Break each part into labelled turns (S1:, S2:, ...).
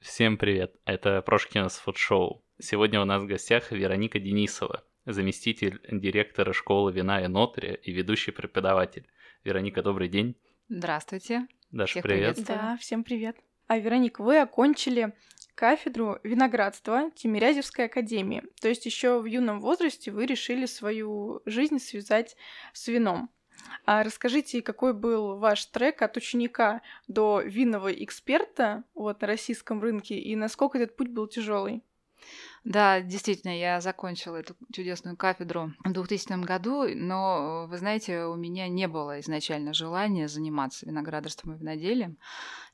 S1: Всем привет, это Прошкинс фуд-шоу. Сегодня у нас в гостях Вероника Денисова, заместитель директора школы вина и нотри и ведущий преподаватель. Вероника, добрый день.
S2: Здравствуйте.
S1: Даша,
S2: Всех
S1: привет.
S3: Да, всем привет. А, Вероника, вы окончили кафедру виноградства Тимирязевской академии. То есть еще в юном возрасте вы решили свою жизнь связать с вином. А расскажите, какой был ваш трек от ученика до винного эксперта вот, на российском рынке и насколько этот путь был тяжелый?
S2: Да, действительно, я закончила эту чудесную кафедру в 2000 году, но, вы знаете, у меня не было изначально желания заниматься виноградарством и виноделием.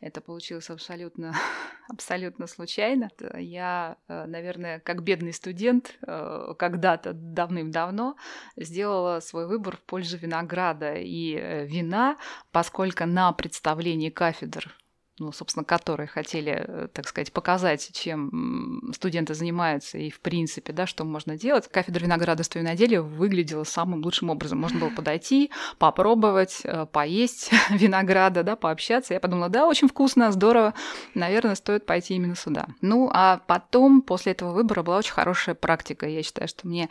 S2: Это получилось абсолютно, абсолютно случайно. Я, э, наверное, как бедный студент, э, когда-то давным-давно сделала свой выбор в пользу винограда и э, вина, поскольку на представлении кафедр ну, собственно, которые хотели, э, так сказать, показать, чем студенты занимаются и, в принципе, да, что можно делать. Кафедра виноградарства и виноделия выглядела самым лучшим образом. Можно было подойти, попробовать, э, поесть винограда, да, пообщаться. Я подумала, да, очень вкусно, здорово, наверное, стоит пойти именно сюда. Ну, а потом, после этого выбора, была очень хорошая практика. Я считаю, что мне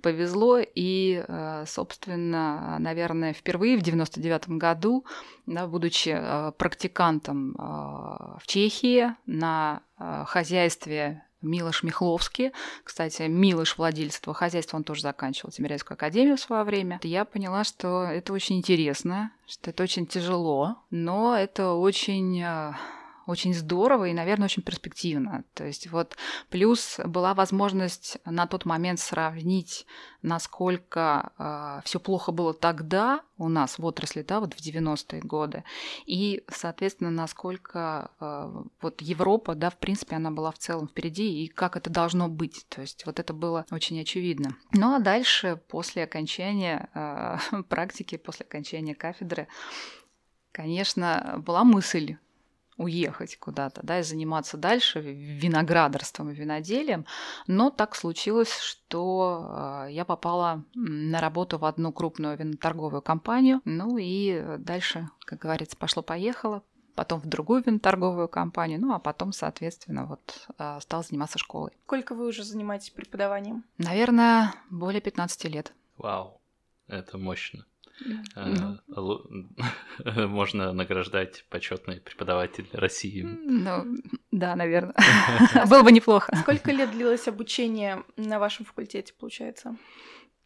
S2: повезло, и, э, собственно, наверное, впервые в 99 году, да, будучи практикантом в Чехии на э, хозяйстве Милош Михловский. Кстати, Милош владелец этого хозяйства, он тоже заканчивал Тимирязевскую академию в свое время. Я поняла, что это очень интересно, что это очень тяжело, но это очень э, очень здорово и, наверное, очень перспективно. То есть вот плюс была возможность на тот момент сравнить, насколько э, все плохо было тогда у нас в отрасли, да, вот в 90-е годы, и, соответственно, насколько э, вот Европа, да, в принципе, она была в целом впереди, и как это должно быть. То есть вот это было очень очевидно. Ну а дальше, после окончания э, практики, после окончания кафедры, конечно, была мысль уехать куда-то, да, и заниматься дальше виноградарством и виноделием. Но так случилось, что а, я попала на работу в одну крупную виноторговую компанию. Ну и дальше, как говорится, пошло-поехало потом в другую виноторговую компанию, ну а потом, соответственно, вот а, стал заниматься школой.
S3: Сколько вы уже занимаетесь преподаванием?
S2: Наверное, более 15 лет.
S1: Вау, это мощно.
S2: Ну.
S1: Э, можно награждать почетный преподаватель России.
S2: Ну, да, наверное. Было бы неплохо.
S3: Сколько лет длилось обучение на вашем факультете, получается?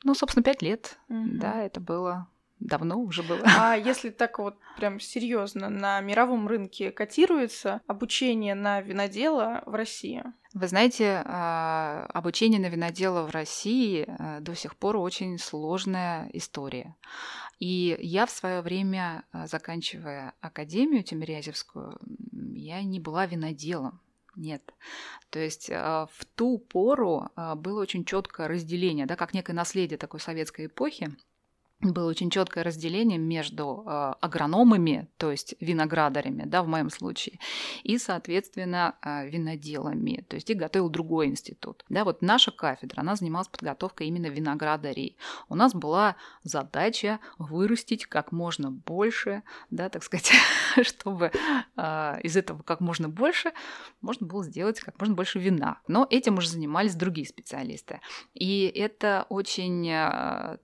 S2: Ну, собственно, пять лет. Да, это было давно уже было.
S3: А если так вот прям серьезно, на мировом рынке котируется обучение на винодела в России?
S2: Вы знаете, а, обучение на винодела в России а, до сих пор очень сложная история. И я в свое время, а, заканчивая Академию Тимирязевскую, я не была виноделом. Нет. То есть в ту пору было очень четкое разделение, да, как некое наследие такой советской эпохи было очень четкое разделение между э, агрономами, то есть виноградарями, да, в моем случае, и, соответственно, э, виноделами, то есть их готовил другой институт. Да, вот наша кафедра, она занималась подготовкой именно виноградарей. У нас была задача вырастить как можно больше, да, так сказать, чтобы э, из этого как можно больше можно было сделать как можно больше вина. Но этим уже занимались другие специалисты. И это очень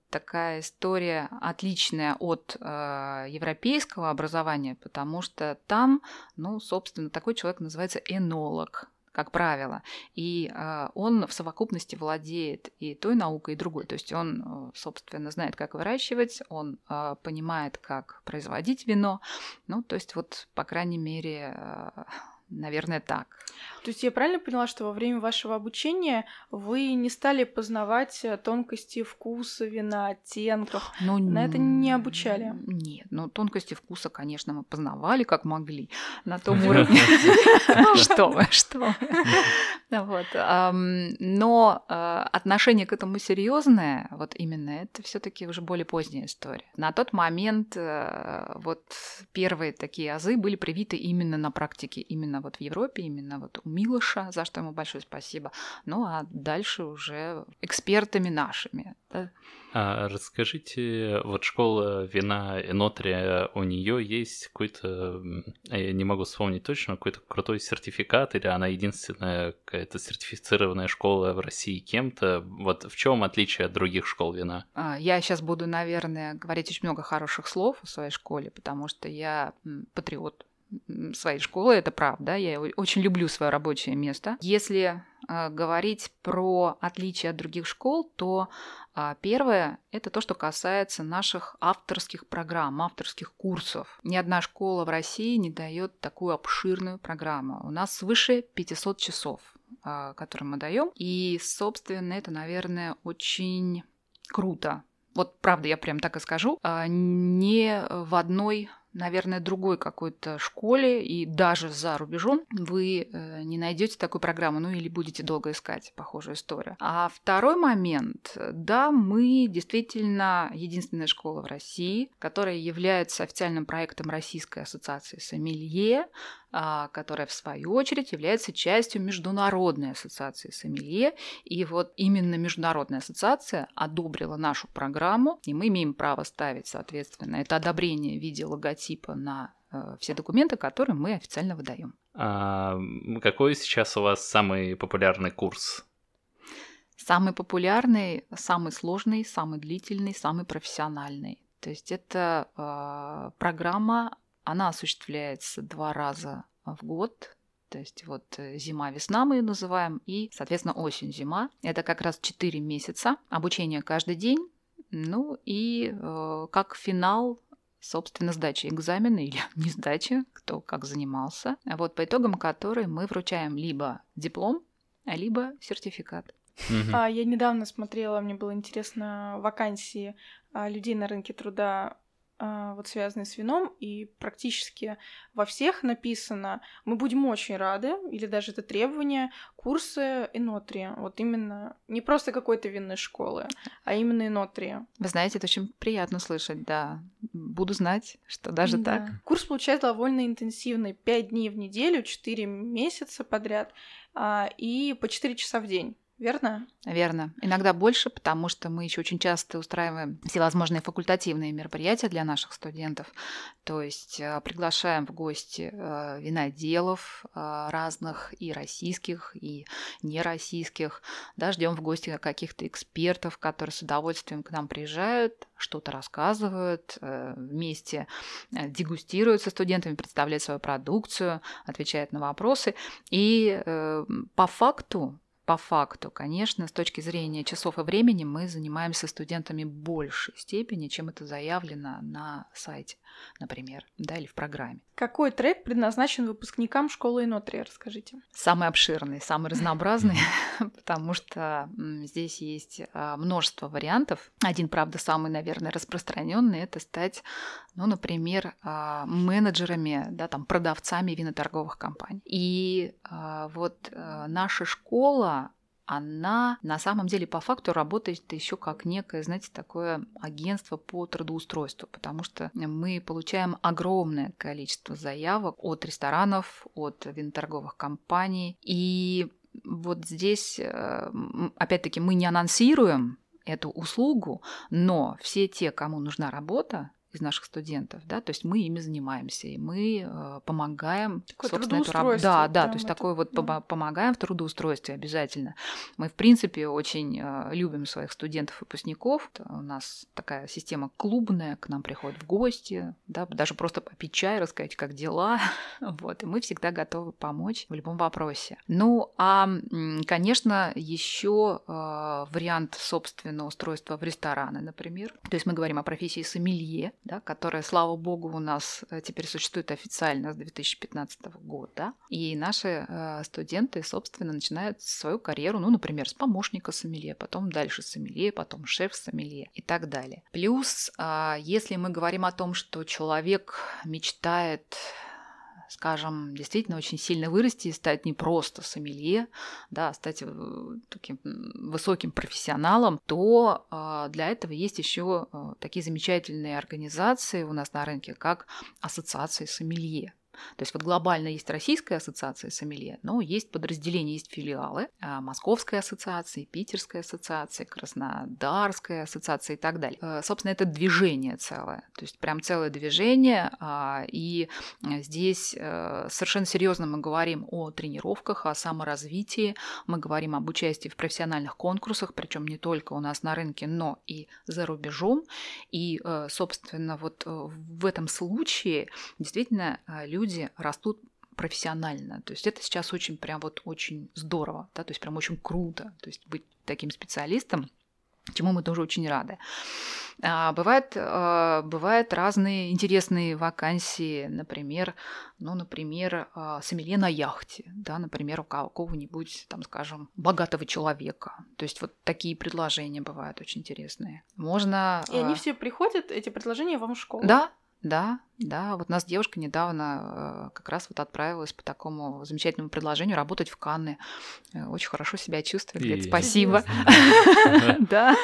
S2: такая история история отличная от э, европейского образования, потому что там, ну, собственно, такой человек называется энолог, как правило. И э, он в совокупности владеет и той наукой, и другой. То есть он, э, собственно, знает, как выращивать, он э, понимает, как производить вино. Ну, то есть вот, по крайней мере, э, Наверное, так.
S3: То есть я правильно поняла, что во время вашего обучения вы не стали познавать э, тонкости вкуса вина, оттенков?
S2: Ну,
S3: на это не обучали?
S2: Нет, ну тонкости вкуса, конечно, мы познавали как могли на том уровне. Что вы, что Вот. Но э, отношение к этому серьезное, вот именно это все-таки уже более поздняя история. На тот момент э, вот первые такие азы были привиты именно на практике, именно вот в Европе, именно вот у Милоша, за что ему большое спасибо. Ну а дальше уже экспертами нашими. Да?
S1: А расскажите, вот школа вина Энотрия, у нее есть какой-то, я не могу вспомнить точно, какой-то крутой сертификат, или она единственная какая-то сертифицированная школа в России кем-то? Вот в чем отличие от других школ вина?
S2: А, я сейчас буду, наверное, говорить очень много хороших слов о своей школе, потому что я патриот своей школы, это правда. Я очень люблю свое рабочее место. Если э, говорить про отличия от других школ, то э, первое это то, что касается наших авторских программ, авторских курсов. Ни одна школа в России не дает такую обширную программу. У нас свыше 500 часов, э, которые мы даем. И, собственно, это, наверное, очень круто. Вот правда, я прям так и скажу. Не в одной наверное, другой какой-то школе и даже за рубежом вы э, не найдете такую программу, ну или будете долго искать похожую историю. А второй момент, да, мы действительно единственная школа в России, которая является официальным проектом Российской ассоциации сомелье, а, которая в свою очередь является частью Международной ассоциации сомелье. И вот именно Международная ассоциация одобрила нашу программу, и мы имеем право ставить, соответственно, это одобрение в виде логотипа на э, все документы, которые мы официально выдаем.
S1: А какой сейчас у вас самый популярный курс?
S2: Самый популярный, самый сложный, самый длительный, самый профессиональный. То есть это э, программа она осуществляется два раза в год, то есть вот э, зима-весна мы ее называем, и, соответственно, осень-зима. Это как раз 4 месяца обучения каждый день. Ну и э, как финал собственно, сдачи экзамена или не сдачи, кто как занимался. Вот по итогам которой мы вручаем либо диплом, либо сертификат.
S3: А, я недавно смотрела, мне было интересно вакансии а, людей на рынке труда вот связанные с вином, и практически во всех написано «Мы будем очень рады», или даже это требование, курсы Энотри. Вот именно не просто какой-то винной школы, а именно Энотри.
S2: Вы знаете, это очень приятно слышать, да. Буду знать, что даже да. так.
S3: Курс получается довольно интенсивный. Пять дней в неделю, четыре месяца подряд а, и по четыре часа в день верно?
S2: Верно. Иногда больше, потому что мы еще очень часто устраиваем всевозможные факультативные мероприятия для наших студентов. То есть э, приглашаем в гости э, виноделов э, разных и российских, и нероссийских. Да, ждем в гости каких-то экспертов, которые с удовольствием к нам приезжают, что-то рассказывают, вместе дегустируют со студентами, представляют свою продукцию, отвечают на вопросы. И по факту по факту, конечно, с точки зрения часов и времени мы занимаемся студентами большей степени, чем это заявлено на сайте, например, да, или в программе.
S3: Какой трек предназначен выпускникам школы Инотри, расскажите?
S2: Самый обширный, самый разнообразный, потому что здесь есть а, множество вариантов. Один, правда, самый, наверное, распространенный это стать, ну, например, а, менеджерами, да, там, продавцами виноторговых компаний. И а, вот наша школа она на самом деле по факту работает еще как некое, знаете, такое агентство по трудоустройству, потому что мы получаем огромное количество заявок от ресторанов, от виноторговых компаний. И вот здесь, э, опять-таки, мы не анонсируем эту услугу, но все те, кому нужна работа, из наших студентов, да, то есть мы ими занимаемся, и мы э, помогаем,
S3: такое собственно, эту работу.
S2: Да, да, то есть это, такое вот да. помогаем в трудоустройстве обязательно. Мы, в принципе, очень э, любим своих студентов-выпускников. У нас такая система клубная, к нам приходят в гости, да, даже просто попить чай, рассказать, как дела, вот, и мы всегда готовы помочь в любом вопросе. Ну, а, конечно, еще э, вариант, собственно, устройства в рестораны, например. То есть мы говорим о профессии сомелье, да, которая, слава богу, у нас э, теперь существует официально с 2015 года. И наши э, студенты, собственно, начинают свою карьеру, ну, например, с помощника сомелье, потом дальше сомелье, потом шеф сомелье и так далее. Плюс, э, если мы говорим о том, что человек мечтает скажем, действительно очень сильно вырасти и стать не просто сомелье, да, а стать э, таким высоким профессионалом, то э, для этого есть еще э, такие замечательные организации у нас на рынке, как ассоциации сомелье. То есть вот глобально есть Российская ассоциация сомелье, но есть подразделения, есть филиалы а, Московской ассоциации, Питерской ассоциации, Краснодарской ассоциации и так далее. Э, собственно, это движение целое, то есть прям целое движение, а, и здесь э, совершенно серьезно мы говорим о тренировках, о саморазвитии, мы говорим об участии в профессиональных конкурсах, причем не только у нас на рынке, но и за рубежом. И, э, собственно, вот в этом случае действительно люди люди растут профессионально. То есть это сейчас очень прям вот очень здорово, да, то есть прям очень круто, то есть быть таким специалистом, чему мы тоже очень рады. А, бывают, а, бывают разные интересные вакансии, например, ну, например, а, сомелье на яхте, да, например, у какого-нибудь, там, скажем, богатого человека. То есть вот такие предложения бывают очень интересные. Можно...
S3: И они все приходят, эти предложения вам в школу?
S2: Да, да, да. Вот у нас девушка недавно э, как раз вот отправилась по такому замечательному предложению работать в Канны. Э, очень хорошо себя чувствует. Говорит, спасибо. Да.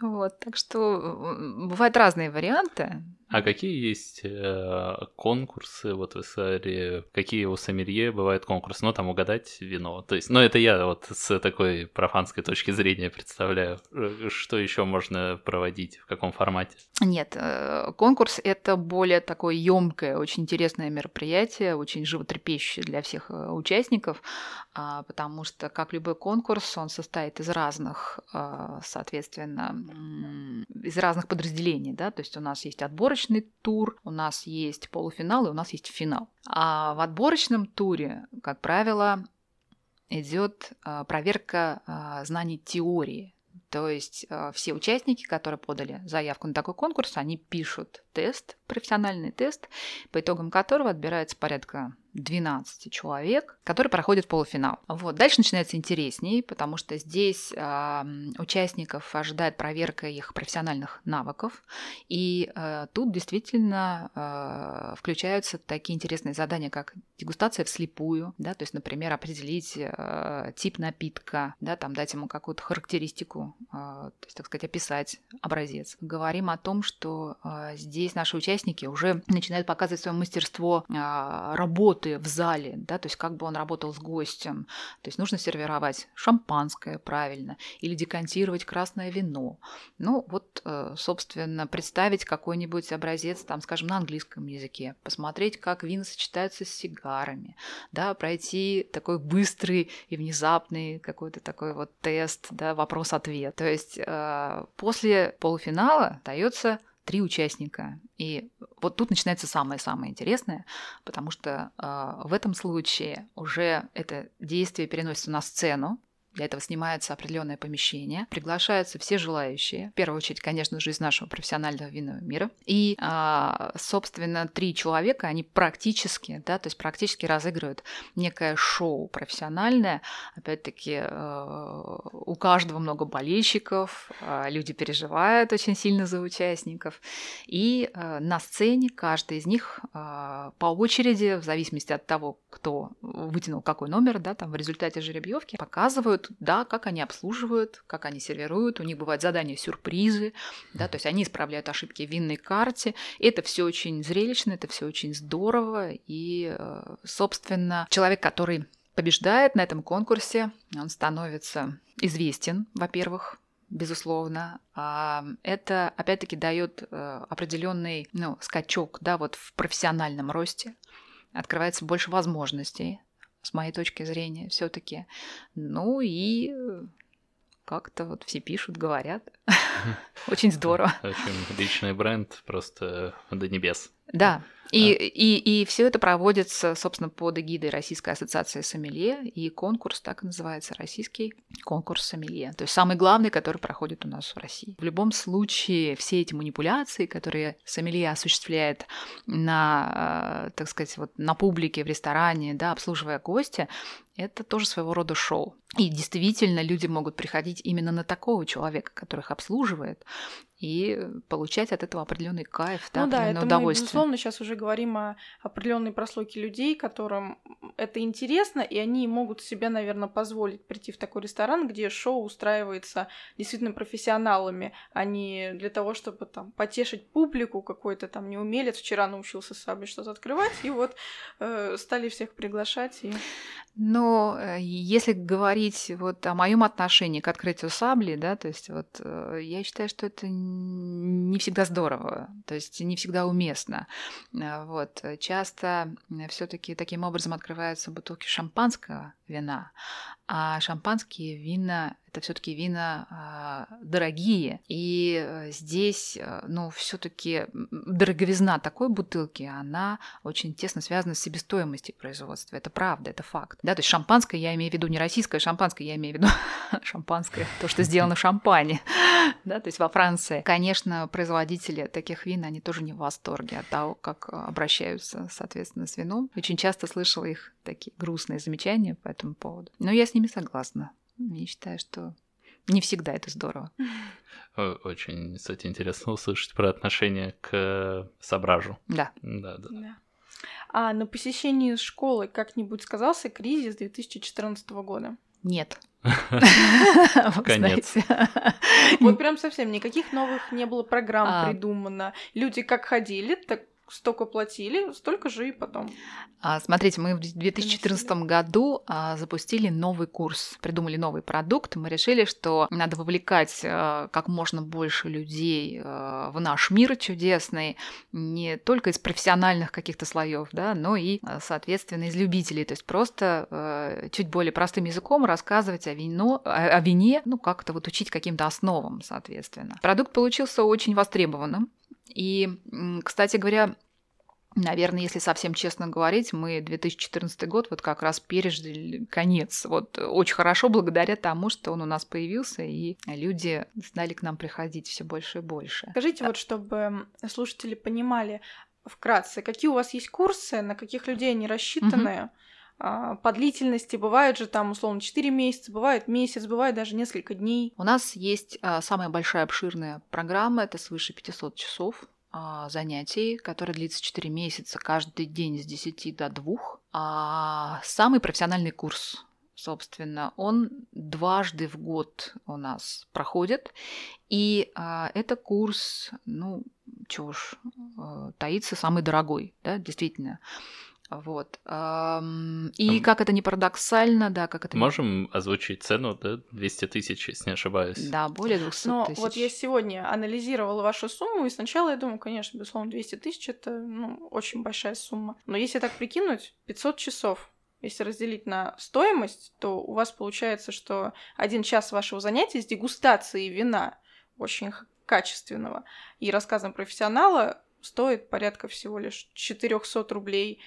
S2: Вот, так что э, бывают разные варианты.
S1: А какие есть э, конкурсы, вот в Исаре, какие у сомелье бывают конкурсы? Ну, там угадать вино. То есть, ну, это я вот с такой профанской точки зрения представляю. Э, что еще можно проводить, в каком формате?
S2: Нет, э, конкурс это более такое емкое, очень интересное мероприятие, очень животрепещущее для всех э, участников, э, потому что, как любой конкурс, он состоит из разных, соответственно, из разных подразделений, да, то есть у нас есть отбор отборочный тур, у нас есть полуфинал и у нас есть финал. А в отборочном туре, как правило, идет а, проверка а, знаний теории. То есть а, все участники, которые подали заявку на такой конкурс, они пишут тест, профессиональный тест, по итогам которого отбирается порядка 12 человек, которые проходят полуфинал. Вот. Дальше начинается интереснее, потому что здесь э, участников ожидает проверка их профессиональных навыков, и э, тут действительно э, включаются такие интересные задания, как дегустация вслепую, да, то есть, например, определить э, тип напитка, да, там дать ему какую-то характеристику, э, то есть, так сказать, описать образец. Говорим о том, что э, здесь наши участники уже начинают показывать свое мастерство э, работы работы в зале, да, то есть как бы он работал с гостем. То есть нужно сервировать шампанское правильно или декантировать красное вино. Ну, вот, э, собственно, представить какой-нибудь образец, там, скажем, на английском языке, посмотреть, как вина сочетаются с сигарами, да, пройти такой быстрый и внезапный какой-то такой вот тест, да, вопрос-ответ. То есть э, после полуфинала дается три участника. И вот тут начинается самое-самое интересное, потому что э, в этом случае уже это действие переносится на сцену, для этого снимается определенное помещение, приглашаются все желающие, в первую очередь, конечно же, из нашего профессионального винного мира. И, а, собственно, три человека, они практически, да, то есть практически разыгрывают некое шоу профессиональное. Опять-таки, э, у каждого много болельщиков, а, люди переживают очень сильно за участников. И э, на сцене каждый из них а, по очереди, в зависимости от того, кто вытянул какой номер, да, там в результате жеребьевки, показывают да, как они обслуживают, как они сервируют, у них бывают задания сюрпризы, да, то есть они исправляют ошибки в винной карте. Это все очень зрелищно, это все очень здорово, и, э, собственно, человек, который побеждает на этом конкурсе, он становится известен, во-первых, безусловно. А, это, опять-таки, дает э, определенный ну, скачок да, вот в профессиональном росте. Открывается больше возможностей с моей точки зрения, все-таки. Ну и э, как-то вот все пишут, говорят. Очень здорово.
S1: Очень личный бренд просто до небес.
S2: Да, и, а. и, и все это проводится, собственно, под эгидой Российской ассоциации сомелье, и конкурс так и называется, российский конкурс сомелье. То есть самый главный, который проходит у нас в России. В любом случае, все эти манипуляции, которые сомелье осуществляет на, э, так сказать, вот на публике, в ресторане, да, обслуживая гостя, это тоже своего рода шоу. И действительно, люди могут приходить именно на такого человека, который их обслуживает, и получать от этого определенный кайф, да,
S3: ну да, это
S2: удовольствие.
S3: мы, безусловно, сейчас уже говорим о определенной прослойке людей, которым это интересно, и они могут себе, наверное, позволить прийти в такой ресторан, где шоу устраивается действительно профессионалами, а не для того, чтобы там потешить публику, какой-то там неумелец вчера научился сабли что-то открывать, и вот э, стали всех приглашать. И...
S2: Но э, если говорить вот о моем отношении к открытию сабли, да, то есть вот э, я считаю, что это не всегда здорово, то есть не всегда уместно. Э, вот часто все-таки таким образом открываются бутылки шампанского вина, а шампанские вина это все-таки вина э, дорогие. И э, здесь, э, ну, все-таки дороговизна такой бутылки, она очень тесно связана с себестоимостью производства. Это правда, это факт. Да, то есть шампанское я имею в виду не российское шампанское, я имею в виду шампанское, то, что сделано в шампане. Да, то есть во Франции. Конечно, производители таких вин, они тоже не в восторге от того, как обращаются, соответственно, с вином. Очень часто слышала их такие грустные замечания по этому поводу. Но я с ними согласна. Я считаю, что не всегда это здорово.
S1: Очень, кстати, интересно услышать про отношение к сображу.
S2: Да.
S1: Да, да. да.
S3: А на посещении школы как-нибудь сказался кризис 2014 года?
S2: Нет.
S1: Конец.
S3: Вот прям совсем никаких новых не было программ а. придумано. Люди как ходили, так столько платили, столько же и потом.
S2: А, смотрите, мы в 2014 году а, запустили новый курс, придумали новый продукт. Мы решили, что надо вовлекать а, как можно больше людей в наш мир чудесный, не только из профессиональных каких-то слоев, да, но и, соответственно, из любителей. То есть просто чуть более простым языком рассказывать о, вино, о вине, ну, как-то вот учить каким-то основам, соответственно. Продукт получился очень востребованным. И, кстати говоря, Наверное, если совсем честно говорить, мы 2014 год вот как раз пережили конец. Вот очень хорошо благодаря тому, что он у нас появился, и люди стали к нам приходить все больше и больше.
S3: Скажите, да. вот чтобы слушатели понимали вкратце, какие у вас есть курсы, на каких людей они рассчитаны? Угу. По длительности бывает же там условно 4 месяца, бывает месяц, бывает даже несколько дней.
S2: У нас есть а, самая большая обширная программа, это свыше 500 часов а, занятий, которое длится 4 месяца, каждый день с 10 до 2. А самый профессиональный курс, собственно, он дважды в год у нас проходит. И а, это курс, ну, чего ж, а, таится самый дорогой, да, действительно. Вот. И как это не парадоксально, да, как это...
S1: Можем озвучить цену, да, 200 тысяч, если не ошибаюсь.
S2: Да, более 200
S3: Но
S2: тысяч.
S3: вот я сегодня анализировала вашу сумму, и сначала я думаю, конечно, безусловно, 200 тысяч — это ну, очень большая сумма. Но если так прикинуть, 500 часов, если разделить на стоимость, то у вас получается, что один час вашего занятия с дегустацией вина очень качественного и рассказом профессионала стоит порядка всего лишь 400 рублей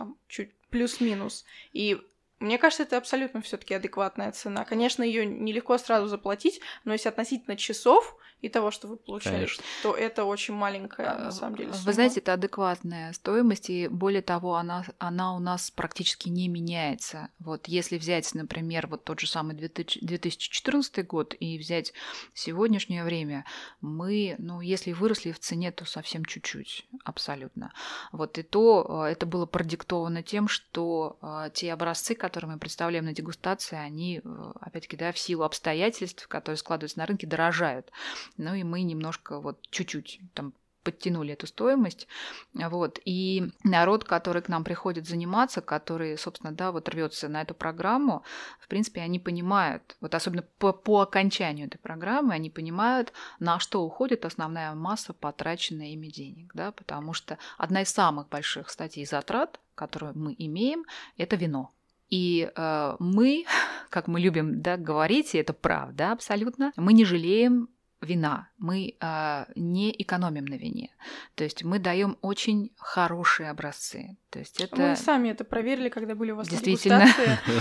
S3: там чуть плюс-минус. И мне кажется, это абсолютно все-таки адекватная цена. Конечно, ее нелегко сразу заплатить, но если относительно часов и того, что вы получаете, Конечно. то это очень маленькая, на самом деле, сумма.
S2: Вы знаете, это адекватная стоимость, и более того, она, она у нас практически не меняется. Вот если взять, например, вот тот же самый 2014 год и взять сегодняшнее время, мы, ну, если выросли в цене, то совсем чуть-чуть, абсолютно. Вот и то э, это было продиктовано тем, что э, те образцы, которые мы представляем на дегустации, они, э, опять-таки, да, в силу обстоятельств, которые складываются на рынке, дорожают. Ну и мы немножко вот чуть-чуть там подтянули эту стоимость. Вот. И народ, который к нам приходит заниматься, который, собственно, да, вот рвется на эту программу, в принципе, они понимают, вот особенно по, по окончанию этой программы, они понимают, на что уходит основная масса потраченной ими денег, да, потому что одна из самых больших статей затрат, которую мы имеем, это вино. И э, мы, как мы любим да, говорить, и это правда абсолютно, мы не жалеем вина. Мы э, не экономим на вине. То есть мы даем очень хорошие образцы. То есть это...
S3: Мы сами это проверили, когда были у вас
S2: Действительно.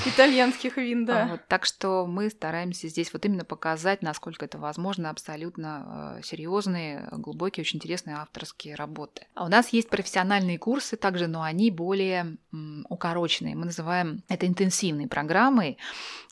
S3: итальянских вин, да.
S2: Вот, так что мы стараемся здесь вот именно показать, насколько это возможно, абсолютно э, серьезные, глубокие, очень интересные авторские работы. А у нас есть профессиональные курсы также, но они более укороченные. Мы называем это интенсивной программой.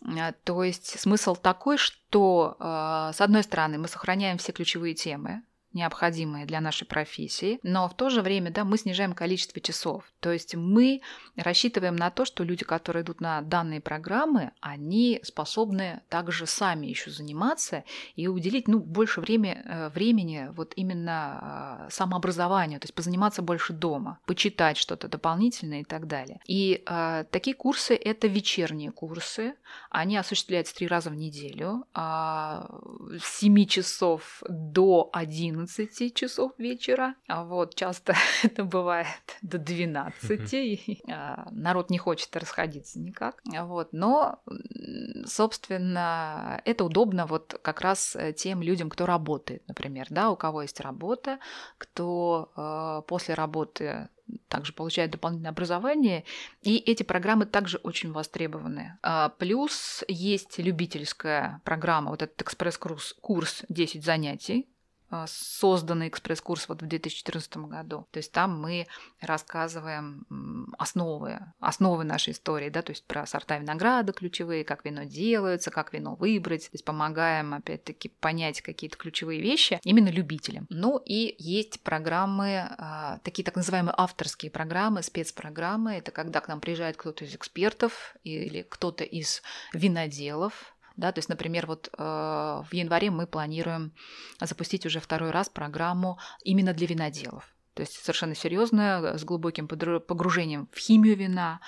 S2: Э, то есть смысл такой, что э, с одной стороны мы сохраняем все ключевые темы, необходимые для нашей профессии, но в то же время да, мы снижаем количество часов. То есть мы рассчитываем на то, что люди, которые идут на данные программы, они способны также сами еще заниматься и уделить ну, больше время, э, времени вот именно э, самообразованию, то есть позаниматься больше дома, почитать что-то дополнительное и так далее. И э, такие курсы – это вечерние курсы, они осуществляются три раза в неделю, э, с 7 часов до 11 11 часов вечера. А вот часто это бывает до 12. И, а, народ не хочет расходиться никак. Вот. Но, собственно, это удобно вот как раз э, тем людям, кто работает, например, да, у кого есть работа, кто э, после работы также получает дополнительное образование, и эти программы также очень востребованы. А, плюс есть любительская программа, вот этот экспресс-курс курс 10 занятий, созданный экспресс-курс вот в 2014 году. То есть там мы рассказываем основы, основы нашей истории, да, то есть про сорта винограда ключевые, как вино делается, как вино выбрать, то есть помогаем, опять-таки, понять какие-то ключевые вещи именно любителям. Ну и есть программы, а, такие так называемые авторские программы, спецпрограммы, это когда к нам приезжает кто-то из экспертов или кто-то из виноделов, да, то есть, например, вот э, в январе мы планируем запустить уже второй раз программу именно для виноделов. То есть совершенно серьезная, с глубоким погружением в химию вина,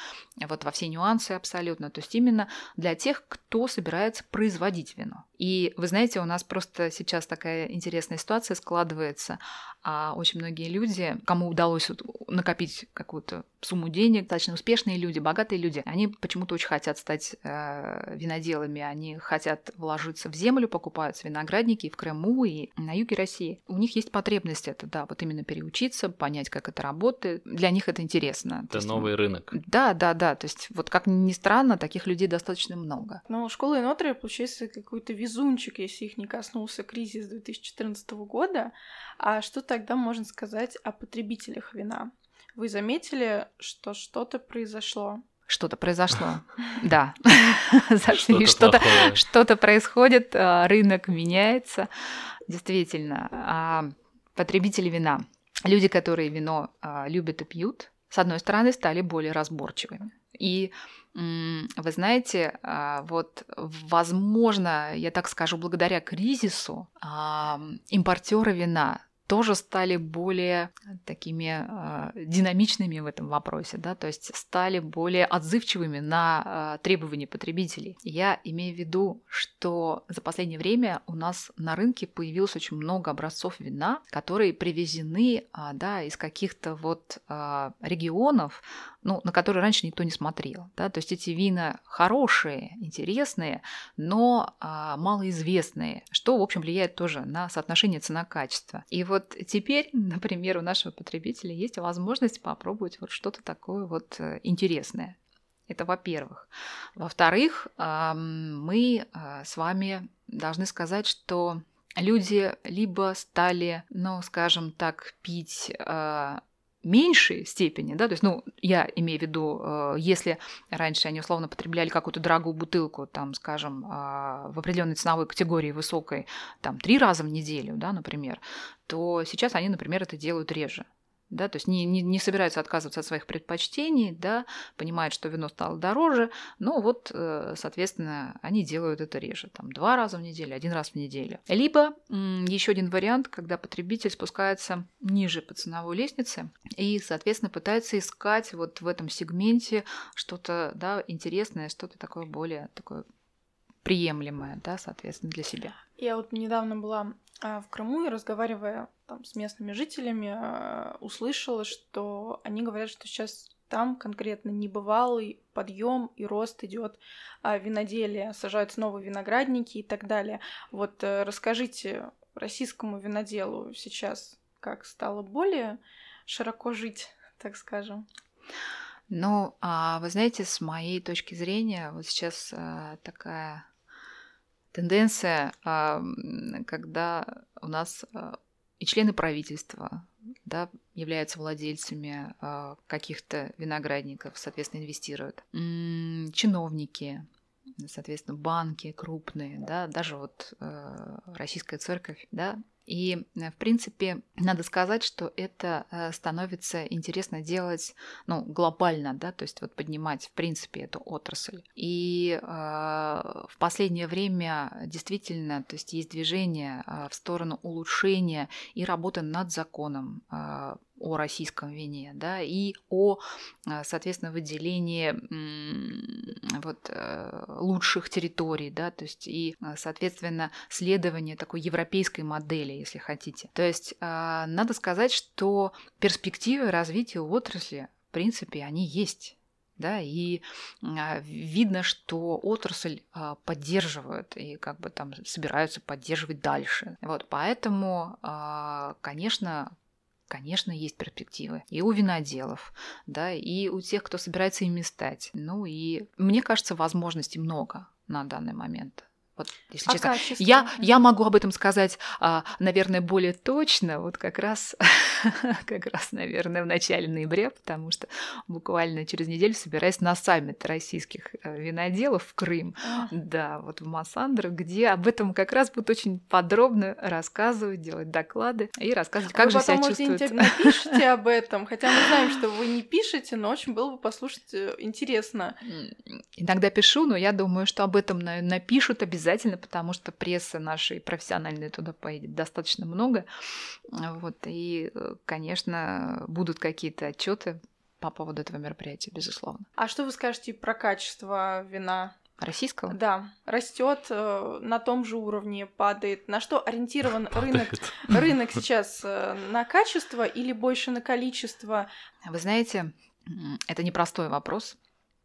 S2: вот во все нюансы абсолютно. То есть именно для тех, кто собирается производить вино. И вы знаете, у нас просто сейчас такая интересная ситуация складывается. А очень многие люди, кому удалось накопить какую-то сумму денег, достаточно успешные люди, богатые люди, они почему-то очень хотят стать э, виноделами, они хотят вложиться в землю, покупаются виноградники и в Крыму, и на юге России. У них есть потребность это, да, вот именно переучиться, понять, как это работает. Для них это интересно.
S1: Это новый рынок.
S2: Да, да, да. То есть вот как ни странно, таких людей достаточно много.
S3: Но школа Инотри, получается, какой-то везунчик, если их не коснулся кризис 2014 года. А что тогда можно сказать о потребителях вина? Вы заметили, что что-то произошло?
S2: Что-то произошло, да. Что-то что-то происходит, а, рынок меняется, действительно. А потребители вина, люди, которые вино а, любят и пьют, с одной стороны, стали более разборчивыми. И вы знаете, а, вот, возможно, я так скажу, благодаря кризису импортеры вина тоже стали более такими э, динамичными в этом вопросе, да, то есть стали более отзывчивыми на э, требования потребителей. Я имею в виду, что за последнее время у нас на рынке появилось очень много образцов вина, которые привезены, э, да, из каких-то вот э, регионов, ну, на которые раньше никто не смотрел. Да? То есть эти вина хорошие, интересные, но а, малоизвестные, что, в общем, влияет тоже на соотношение цена-качество. И вот теперь, например, у нашего потребителя есть возможность попробовать вот что-то такое вот э, интересное. Это во-первых. Во-вторых, мы а, с вами должны сказать, что люди либо стали, ну, скажем так, пить а, меньшей степени, да, то есть, ну, я имею в виду, э, если раньше они условно потребляли какую-то дорогую бутылку, там, скажем, а, в определенной ценовой категории высокой, там, три раза в неделю, да, например, то сейчас они, например, это делают реже да, то есть не, не, не собираются отказываться от своих предпочтений, да, понимают, что вино стало дороже, но вот, э, соответственно, они делают это реже, там, два раза в неделю, один раз в неделю. Либо еще один вариант, когда потребитель спускается ниже по ценовой лестнице и, соответственно, пытается искать вот в этом сегменте что-то, да, интересное, что-то такое более такое приемлемое, да, соответственно, для себя.
S3: Я вот недавно была а, в Крыму и разговаривая там, с местными жителями, а, услышала, что они говорят, что сейчас там конкретно небывалый подъем и рост идет а, виноделия, сажаются новые виноградники и так далее. Вот э, расскажите российскому виноделу сейчас, как стало более широко жить, так скажем.
S2: Ну, вы знаете, с моей точки зрения, вот сейчас а, такая тенденция, а, когда у нас а, и члены правительства да, являются владельцами а, каких-то виноградников, соответственно, инвестируют. Чиновники, соответственно, банки крупные, да, даже вот э, Российская церковь, да, и, э, в принципе, надо сказать, что это э, становится интересно делать ну, глобально, да, то есть вот поднимать, в принципе, эту отрасль. И э, в последнее время действительно, то есть есть движение э, в сторону улучшения и работы над законом э, о российском вине, да, и о, соответственно, выделении вот, лучших территорий, да, то есть и, соответственно, следование такой европейской модели, если хотите. То есть надо сказать, что перспективы развития отрасли, в принципе, они есть да, и видно, что отрасль поддерживают и как бы там собираются поддерживать дальше. Вот, поэтому, конечно, конечно, есть перспективы. И у виноделов, да, и у тех, кто собирается ими стать. Ну и мне кажется, возможностей много на данный момент. Вот, если а честно, качество? я, я могу об этом сказать, а, наверное, более точно, вот как раз, как раз, наверное, в начале ноября, потому что буквально через неделю собираюсь на саммит российских э, виноделов в Крым, да, вот в Массандро, где об этом как раз будут очень подробно рассказывать, делать доклады и рассказывать, как вы же себя чувствуют.
S3: Вы напишите об этом, хотя мы знаем, что вы не пишете, но очень было бы послушать э, интересно.
S2: Иногда пишу, но я думаю, что об этом напишут обязательно обязательно, потому что прессы нашей профессиональной туда поедет достаточно много. Вот, и, конечно, будут какие-то отчеты по поводу этого мероприятия, безусловно.
S3: А что вы скажете про качество вина?
S2: Российского?
S3: Да, растет э, на том же уровне, падает. На что ориентирован рынок? Рынок сейчас э, на качество или больше на количество?
S2: Вы знаете, это непростой вопрос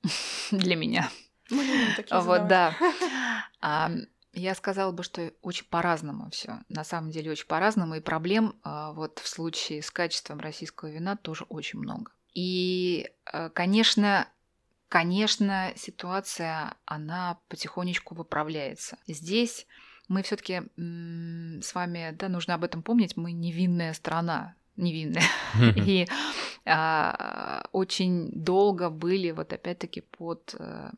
S2: для меня.
S3: Мы любим такие
S2: Вот, да. А, я сказала бы, что очень по-разному все. На самом деле очень по-разному. И проблем а, вот в случае с качеством российского вина тоже очень много. И, а, конечно, конечно, ситуация, она потихонечку выправляется. Здесь мы все-таки с вами, да, нужно об этом помнить, мы невинная страна, невинная. И а, очень долго были вот опять-таки под а,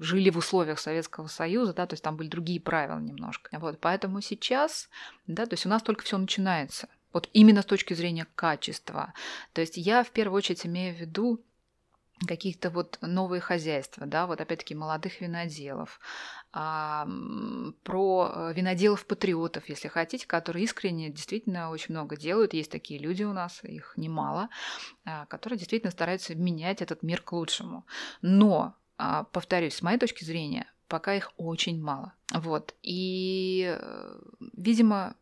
S2: жили в условиях Советского Союза, да, то есть там были другие правила немножко. Вот, поэтому сейчас, да, то есть у нас только все начинается. Вот именно с точки зрения качества. То есть я в первую очередь имею в виду каких-то вот новые хозяйства, да, вот опять-таки молодых виноделов, а, про э, виноделов-патриотов, если хотите, которые искренне действительно очень много делают. Есть такие люди у нас, их немало, а, которые действительно стараются менять этот мир к лучшему. Но, а, повторюсь, с моей точки зрения, пока их очень мало. Вот. И, э, видимо,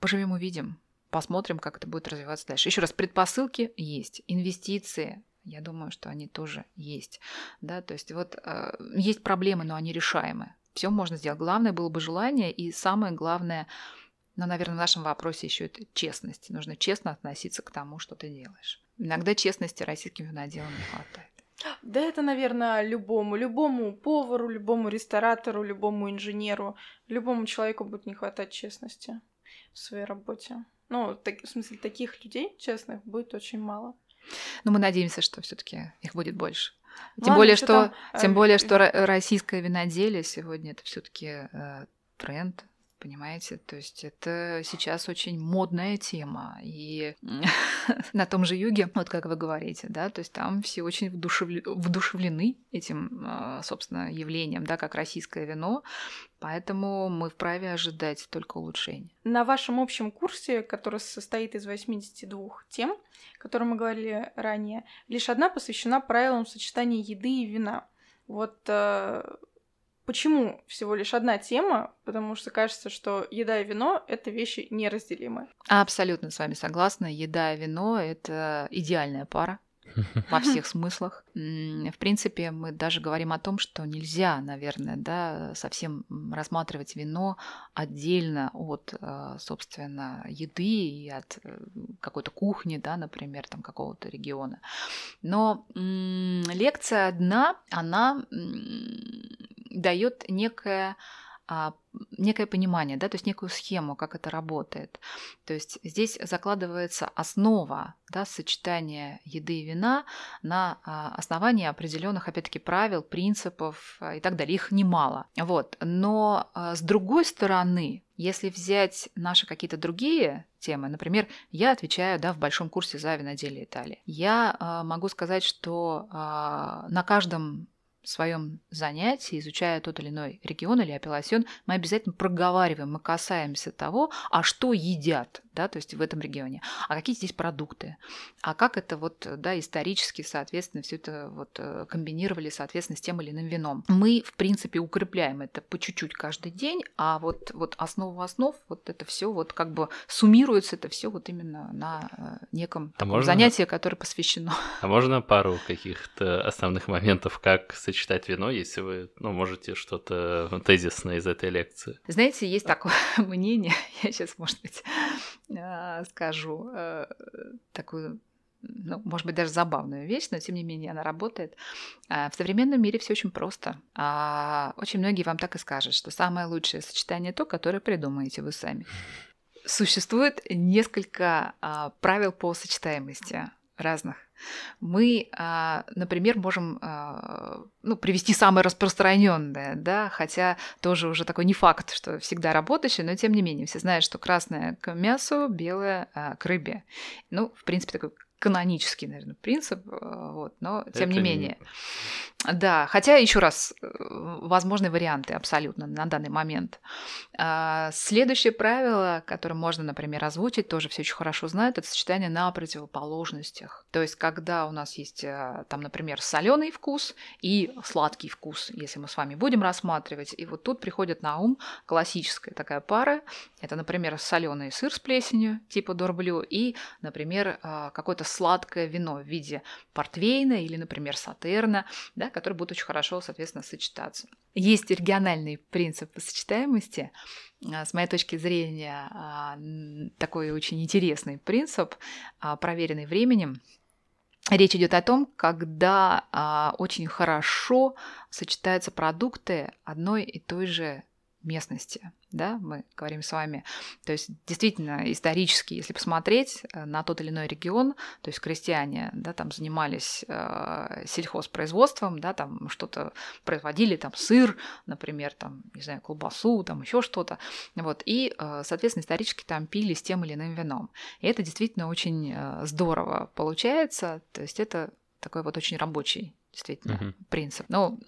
S2: поживем увидим. Посмотрим, как это будет развиваться дальше. Еще раз, предпосылки есть, инвестиции я думаю, что они тоже есть. Да, то есть вот э, есть проблемы, но они решаемы. Все можно сделать. Главное было бы желание, и самое главное, ну, наверное, в нашем вопросе еще это честность. Нужно честно относиться к тому, что ты делаешь. Иногда честности российским виноделам не хватает.
S3: Да это, наверное, любому, любому повару, любому ресторатору, любому инженеру, любому человеку будет не хватать честности в своей работе. Ну, так, в смысле, таких людей честных будет очень мало.
S2: Но мы надеемся, что все-таки их будет больше. Тем Ладно, более, что, там... тем более, что российское виноделие сегодня это все-таки э, тренд, Понимаете, то есть это сейчас очень модная тема. И на том же юге, вот как вы говорите, да, то есть там все очень вдушевлены этим, а, собственно, явлением, да, как российское вино. Поэтому мы вправе ожидать только улучшений.
S3: На вашем общем курсе, который состоит из 82 тем, о котором мы говорили ранее, лишь одна посвящена правилам сочетания еды и вина. Вот э, Почему всего лишь одна тема? Потому что кажется, что еда и вино — это вещи неразделимые.
S2: Абсолютно с вами согласна. Еда и вино — это идеальная пара. во всех смыслах. В принципе, мы даже говорим о том, что нельзя, наверное, да, совсем рассматривать вино отдельно от, э, собственно, еды и от э, какой-то кухни, да, например, там какого-то региона. Но лекция одна, она дает некое а, некое понимание, да, то есть некую схему, как это работает. То есть здесь закладывается основа да, сочетания еды и вина на а, основании определенных, опять-таки, правил, принципов а, и так далее. Их немало. Вот. Но с другой стороны, если взять наши какие-то другие темы, например, я отвечаю да, в большом курсе за виноделие Италии, я могу сказать, что на каждом своем занятии, изучая тот или иной регион или апелласьон, мы обязательно проговариваем, мы касаемся того, а что едят да, то есть в этом регионе, а какие здесь продукты, а как это вот, да, исторически, соответственно, все это вот э, комбинировали, соответственно, с тем или иным вином. Мы, в принципе, укрепляем это по чуть-чуть каждый день, а вот, вот основу основ, вот это все вот как бы суммируется это все вот именно на э, неком а можно... занятии, которое посвящено.
S1: А можно пару каких-то основных моментов, как сочетать вино, если вы, ну, можете что-то тезисное из этой лекции?
S2: Знаете, есть такое мнение, я сейчас, может быть, скажу э, такую ну, может быть, даже забавную вещь, но тем не менее она работает. А, в современном мире все очень просто. А очень многие вам так и скажут, что самое лучшее сочетание то, которое придумаете вы сами. Существует несколько правил по сочетаемости разных. Мы, а, например, можем а, ну, привести самое распространенное, да, хотя тоже уже такой не факт, что всегда работающий, но тем не менее все знают, что красное к мясу, белое а, к рыбе. Ну, в принципе, такой канонический, наверное, принцип, вот, но тем Это не менее. Да, хотя еще раз, э, возможны варианты абсолютно на данный момент. А, следующее правило, которое можно, например, озвучить, тоже все очень хорошо знают, это сочетание на противоположностях. То есть, когда у нас есть, э, там, например, соленый вкус и сладкий вкус, если мы с вами будем рассматривать, и вот тут приходит на ум классическая такая пара. Это, например, соленый сыр с плесенью, типа дорблю, и, например, э, какое-то сладкое вино в виде портвейна или, например, сатерна, да, которые будут очень хорошо, соответственно, сочетаться. Есть региональный принцип сочетаемости. А, с моей точки зрения, а, такой очень интересный принцип, а, проверенный временем. Речь идет о том, когда очень хорошо сочетаются продукты одной и той же местности да, мы говорим с вами. То есть действительно исторически, если посмотреть э, на тот или иной регион, то есть крестьяне, да, там занимались э, сельхозпроизводством, да, там что-то производили, там сыр, например, там, не знаю, колбасу, там еще что-то, вот, и, э, соответственно, исторически там пили с тем или иным вином. И это действительно очень э, здорово получается, то есть это такой вот очень рабочий действительно uh-huh. принцип. Ну,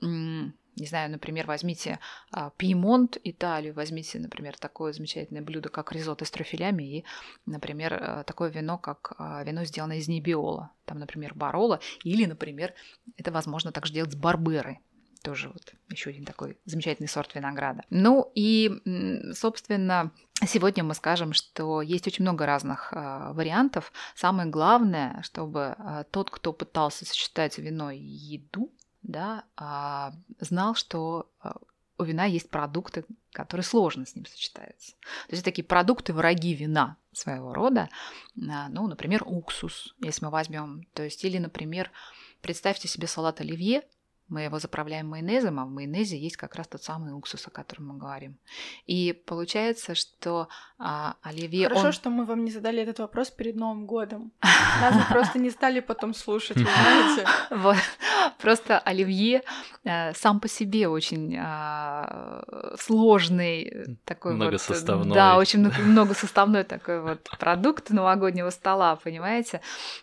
S2: не знаю, например, возьмите а, Пьемонт, Италию, возьмите, например, такое замечательное блюдо, как ризотто с трюфелями, и, например, а, такое вино, как а, вино, сделанное из небиола, там, например, барола, или, например, это возможно также делать с барберой, тоже вот еще один такой замечательный сорт винограда. Ну и, собственно, сегодня мы скажем, что есть очень много разных э, вариантов. Самое главное, чтобы э, тот, кто пытался сочетать вино и еду, да, а, знал, что а, у вина есть продукты, которые сложно с ним сочетаются. То есть такие продукты враги вина своего рода, а, ну, например, уксус, если мы возьмем, то есть или, например, представьте себе салат оливье, мы его заправляем майонезом, а в майонезе есть как раз тот самый уксус, о котором мы говорим. И получается, что а, оливье...
S3: Хорошо,
S2: он...
S3: что мы вам не задали этот вопрос перед Новым годом. Нас просто не стали потом слушать, знаете.
S2: Вот. Просто оливье э, сам по себе очень а, сложный такой
S1: многосоставной.
S2: вот... Да, очень многосоставной такой вот продукт новогоднего стола, понимаете?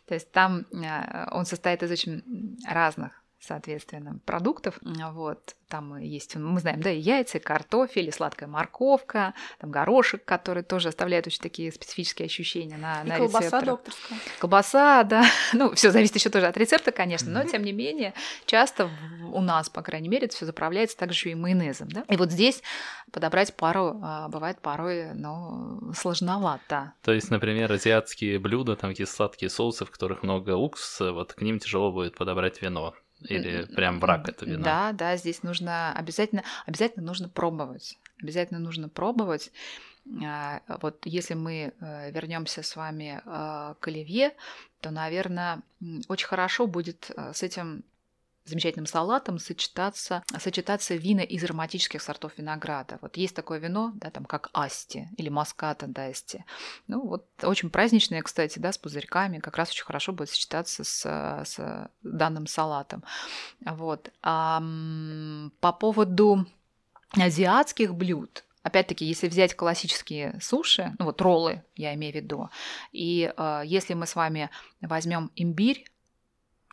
S2: То есть там э, он состоит из очень разных соответственно, продуктов. Вот, там есть, мы знаем, да, и яйца, и картофель, и сладкая морковка, там горошек, который тоже оставляет очень такие специфические ощущения на,
S3: и
S2: на
S3: колбаса
S2: рецепторах.
S3: докторская.
S2: Колбаса, да. Ну, все зависит еще тоже от рецепта, конечно, но тем не менее, часто у нас, по крайней мере, это все заправляется также и майонезом, да. И вот здесь подобрать пару а, бывает порой, ну, сложновато.
S1: То есть, например, азиатские блюда, там есть сладкие соусы, в которых много уксуса, вот к ним тяжело будет подобрать вино. Или прям враг это вино?
S2: Да, да, здесь нужно обязательно, обязательно нужно пробовать. Обязательно нужно пробовать. А, вот если мы э, вернемся с вами э, к оливье, то, наверное, очень хорошо будет э, с этим замечательным салатом сочетаться, сочетаться вина из ароматических сортов винограда. Вот есть такое вино, да, там как асти или маската дасти. Ну вот очень праздничное, кстати, да, с пузырьками, как раз очень хорошо будет сочетаться с, с данным салатом. Вот. А, по поводу азиатских блюд, Опять-таки, если взять классические суши, ну вот роллы, я имею в виду, и э, если мы с вами возьмем имбирь,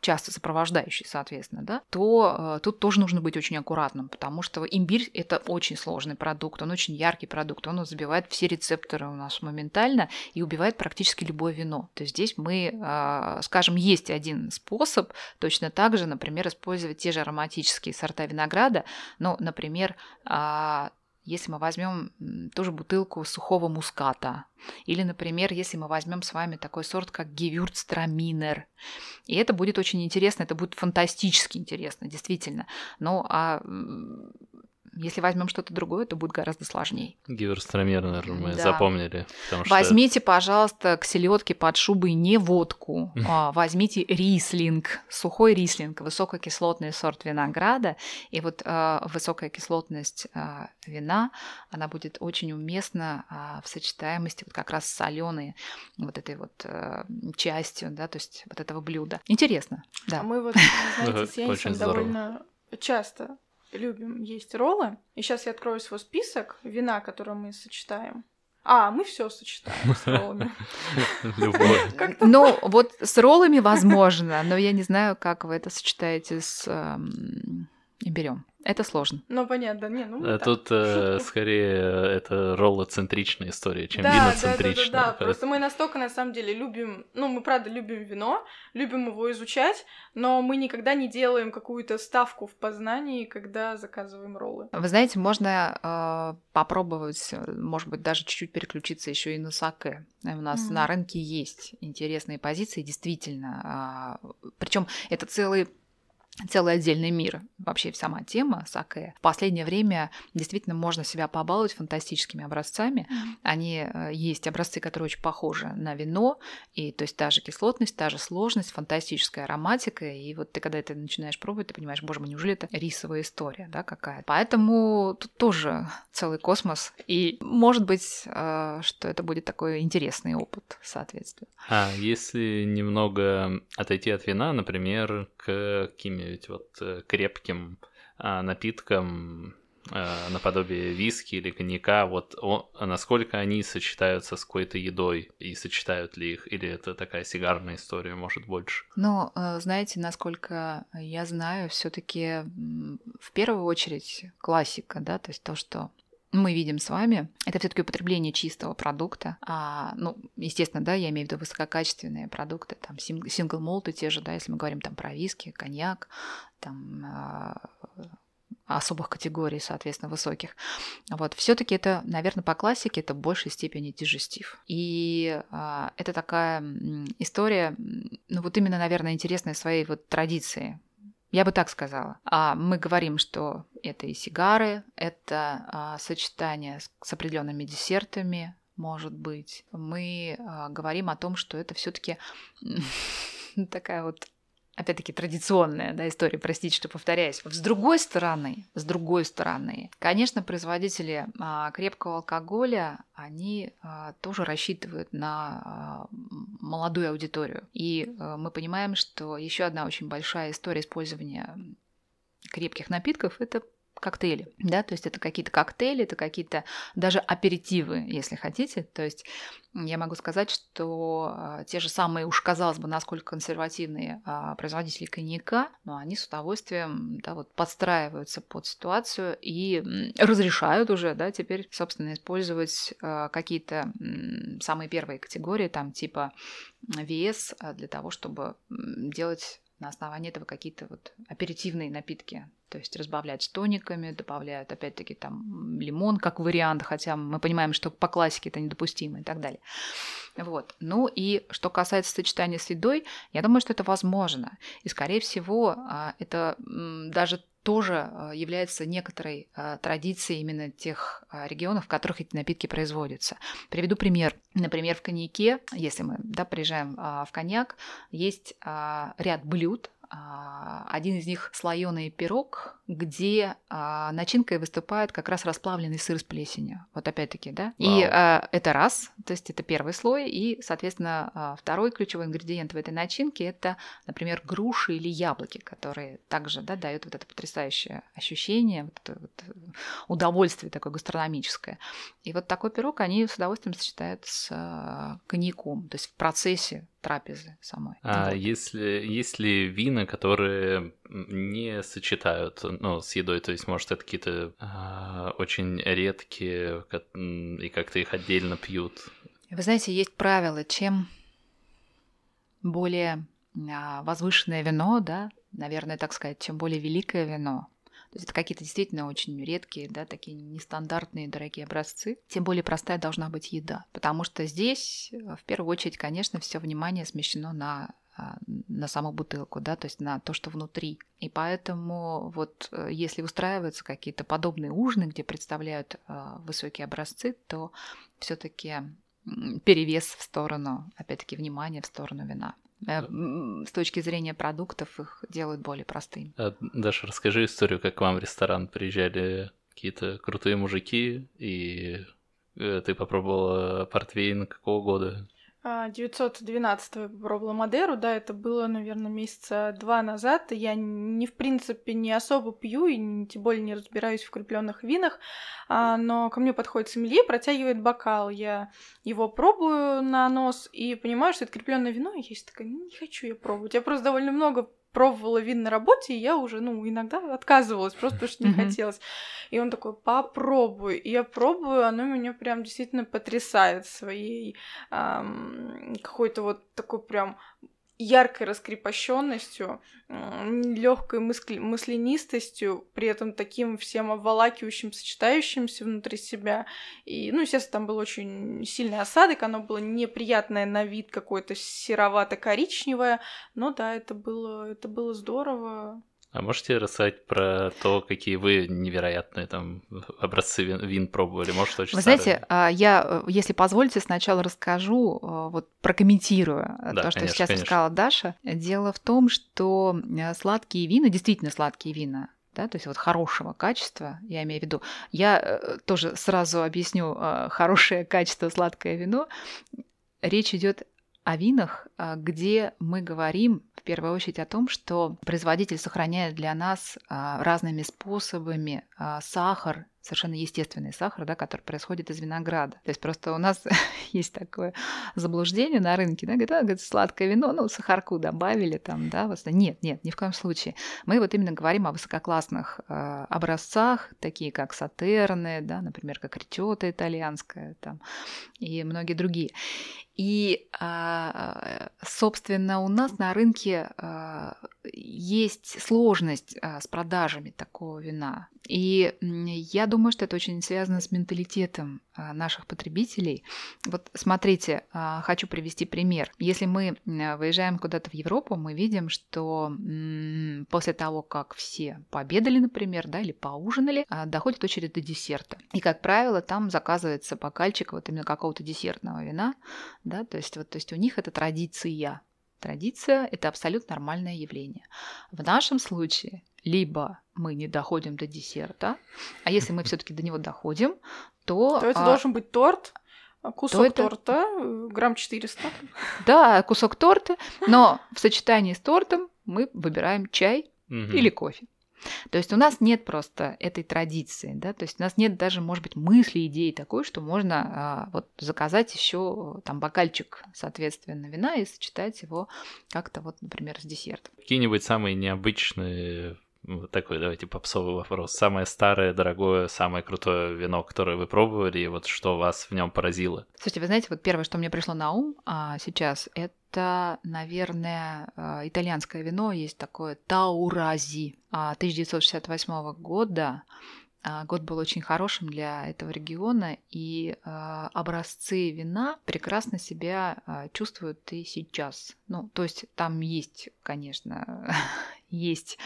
S2: часто сопровождающий, соответственно, да, то э, тут тоже нужно быть очень аккуратным, потому что имбирь – это очень сложный продукт, он очень яркий продукт, он забивает все рецепторы у нас моментально и убивает практически любое вино. То есть здесь мы, э, скажем, есть один способ точно так же, например, использовать те же ароматические сорта винограда, ну, например, э, если мы возьмем ту же бутылку сухого муската, или, например, если мы возьмем с вами такой сорт, как Gewürztraminer, и это будет очень интересно, это будет фантастически интересно, действительно. Ну, а если возьмем что-то другое, то будет гораздо сложнее.
S1: Гиверстромернер мы да. запомнили.
S2: Возьмите, что... пожалуйста, к селедке под шубой не водку, а возьмите рислинг, сухой рислинг, высококислотный сорт винограда. И вот э, высокая кислотность э, вина, она будет очень уместна э, в сочетаемости вот как раз с соленой вот этой вот э, частью, да, то есть вот этого блюда. Интересно, да.
S3: А мы вот, знаете, с Янисом довольно часто любим есть роллы. И сейчас я открою свой список вина, которые мы сочетаем. А, мы все сочетаем с роллами.
S2: Ну, вот с роллами возможно, но я не знаю, как вы это сочетаете с эм, имбирем. Это сложно.
S3: Ну, понятно, не, ну... А
S1: тут э, скорее это роллоцентричная история, чем да, виноцентричная.
S3: Да, да, да, да, просто мы настолько, на самом деле, любим... Ну, мы, правда, любим вино, любим его изучать, но мы никогда не делаем какую-то ставку в познании, когда заказываем роллы.
S2: Вы знаете, можно э, попробовать, может быть, даже чуть-чуть переключиться еще и на саке. У нас mm-hmm. на рынке есть интересные позиции, действительно. Э, причем это целый целый отдельный мир. Вообще сама тема саке. В последнее время действительно можно себя побаловать фантастическими образцами. Mm-hmm. Они э, есть образцы, которые очень похожи на вино, и то есть та же кислотность, та же сложность, фантастическая ароматика. И вот ты когда это начинаешь пробовать, ты понимаешь, боже мой, неужели это рисовая история, да, какая-то. Поэтому тут тоже целый космос. И может быть, э, что это будет такой интересный опыт, соответственно.
S1: А если немного отойти от вина, например, к какими каким-нибудь вот э, крепким а, напиткам а, наподобие виски или коньяка, вот о, насколько они сочетаются с какой-то едой и сочетают ли их, или это такая сигарная история, может, больше?
S2: Ну, э, знаете, насколько я знаю, все таки в первую очередь классика, да, то есть то, что мы видим с вами, это все-таки употребление чистого продукта. А, ну, естественно, да, я имею в виду высококачественные продукты, там сингл молты те же, да, если мы говорим там про виски, коньяк, там а, особых категорий, соответственно, высоких. Вот, все-таки это, наверное, по классике это в большей степени дежестив. И а, это такая история, ну вот именно, наверное, интересная своей вот традиции. Я бы так сказала. А мы говорим, что это и сигары, это а, сочетание с, с определенными десертами, может быть. Мы а, говорим о том, что это все-таки такая вот опять-таки традиционная да, история, простите, что повторяюсь. С другой стороны, с другой стороны, конечно, производители а, крепкого алкоголя, они а, тоже рассчитывают на а, молодую аудиторию. И мы понимаем, что еще одна очень большая история использования крепких напитков – это коктейли, да, то есть это какие-то коктейли, это какие-то даже аперитивы, если хотите, то есть я могу сказать, что а, те же самые, уж казалось бы, насколько консервативные а, производители коньяка, но они с удовольствием да, вот подстраиваются под ситуацию и разрешают уже, да, теперь, собственно, использовать а, какие-то самые первые категории, там, типа вес, для того, чтобы делать на основании этого какие-то вот аперитивные напитки. То есть разбавляют с тониками, добавляют опять-таки там лимон как вариант, хотя мы понимаем, что по классике это недопустимо и так далее. Вот. Ну и что касается сочетания с едой, я думаю, что это возможно. И скорее всего а, это даже тоже а, является некоторой а, традицией именно тех регионов, в которых эти напитки производятся. Приведу пример. Например, в коньяке, если мы да, приезжаем в коньяк, есть ряд блюд, один из них слоеный пирог, где а, начинкой выступает как раз расплавленный сыр с плесенью. Вот опять-таки, да. Вау. И а, это раз, то есть это первый слой, и, соответственно, а, второй ключевой ингредиент в этой начинке это, например, груши или яблоки, которые также да, дают вот это потрясающее ощущение, вот это вот удовольствие такое гастрономическое. И вот такой пирог они с удовольствием сочетают с а, коньяком, то есть в процессе трапезы самой.
S1: А вот. если, есть ли вина, которые не сочетают ну, с едой, то есть, может, это какие-то э, очень редкие, и как-то их отдельно пьют.
S2: Вы знаете, есть правило, чем более э, возвышенное вино, да, наверное, так сказать, чем более великое вино, то есть это какие-то действительно очень редкие, да, такие нестандартные дорогие образцы, тем более простая должна быть еда. Потому что здесь, в первую очередь, конечно, все внимание смещено на а, на саму бутылку, да, то есть на то, что внутри. И поэтому вот э, если устраиваются какие-то подобные ужины, где представляют а, высокие образцы, то все-таки перевес в сторону, опять-таки, внимания в сторону вина. Э, с точки зрения продуктов их делают более простыми.
S1: А, Даша, расскажи историю, как к вам в ресторан приезжали какие-то крутые мужики, и э, ты попробовала портвейн какого года?
S3: 912 я попробовала Мадеру, да, это было, наверное, месяца два назад. Я не, в принципе, не особо пью и тем более не разбираюсь в крепленных винах, а, но ко мне подходит сомелье, протягивает бокал. Я его пробую на нос и понимаю, что это крепленное вино, и я такая, не хочу я пробовать. Я просто довольно много пробовала вин на работе, и я уже, ну, иногда отказывалась, просто потому что не хотелось. И он такой, попробуй. И я пробую, оно меня прям действительно потрясает своей эм, какой-то вот такой прям яркой раскрепощенностью, легкой мысли, мысленистостью, при этом таким всем обволакивающим, сочетающимся внутри себя. И, ну, естественно, там был очень сильный осадок, оно было неприятное на вид, какое-то серовато-коричневое, но да, это было, это было здорово.
S1: А можете рассказать про то, какие вы невероятные там образцы вин, вин пробовали? Может, очень
S2: Вы старые. знаете, а, я, э, если позволите, сначала расскажу, э, вот прокомментирую э, да, то, что конечно, сейчас конечно. рассказала Даша. Дело в том, что сладкие вина, действительно сладкие вина, да, то есть вот хорошего качества, я имею в виду. Я тоже сразу объясню хорошее качество сладкое вино. Речь идет о винах, а, где мы говорим в первую очередь о том, что производитель сохраняет для нас а, разными способами а, сахар, совершенно естественный сахар, да, который происходит из винограда. То есть просто у нас есть такое заблуждение на рынке, да, говорит, а, сладкое вино, ну, сахарку добавили там, да, вот. нет, нет, ни в коем случае. Мы вот именно говорим о высококлассных э, образцах, такие как сатерны, да, например, как ретета итальянская, там, и многие другие. И, а, собственно, у нас на рынке а, есть сложность а, с продажами такого вина. И я думаю, что это очень связано с менталитетом наших потребителей. Вот смотрите, хочу привести пример. Если мы выезжаем куда-то в Европу, мы видим, что после того, как все пообедали, например, да, или поужинали, доходит очередь до десерта. И, как правило, там заказывается бокальчик вот именно какого-то десертного вина, да, то есть вот, то есть у них это традиция. Традиция – это абсолютно нормальное явление. В нашем случае либо мы не доходим до десерта, а если мы все-таки до него доходим, то...
S3: То это а, должен быть торт, а кусок это... торта, э, грамм 400.
S2: Да, кусок торта, но в сочетании с тортом мы выбираем чай или кофе. То есть у нас нет просто этой традиции, да, то есть у нас нет даже, может быть, мысли, идеи такой, что можно а, вот заказать еще там бокальчик, соответственно, вина и сочетать его как-то вот, например, с десертом.
S1: Какие-нибудь самые необычные вот такой, давайте, попсовый вопрос. Самое старое, дорогое, самое крутое вино, которое вы пробовали, и вот что вас в нем поразило?
S2: Слушайте, вы знаете, вот первое, что мне пришло на ум а, сейчас, это, наверное, а, итальянское вино, есть такое Таурази 1968 а, года. А, год был очень хорошим для этого региона, и э, образцы вина прекрасно себя чувствуют и сейчас. Ну, то есть там есть, конечно, есть,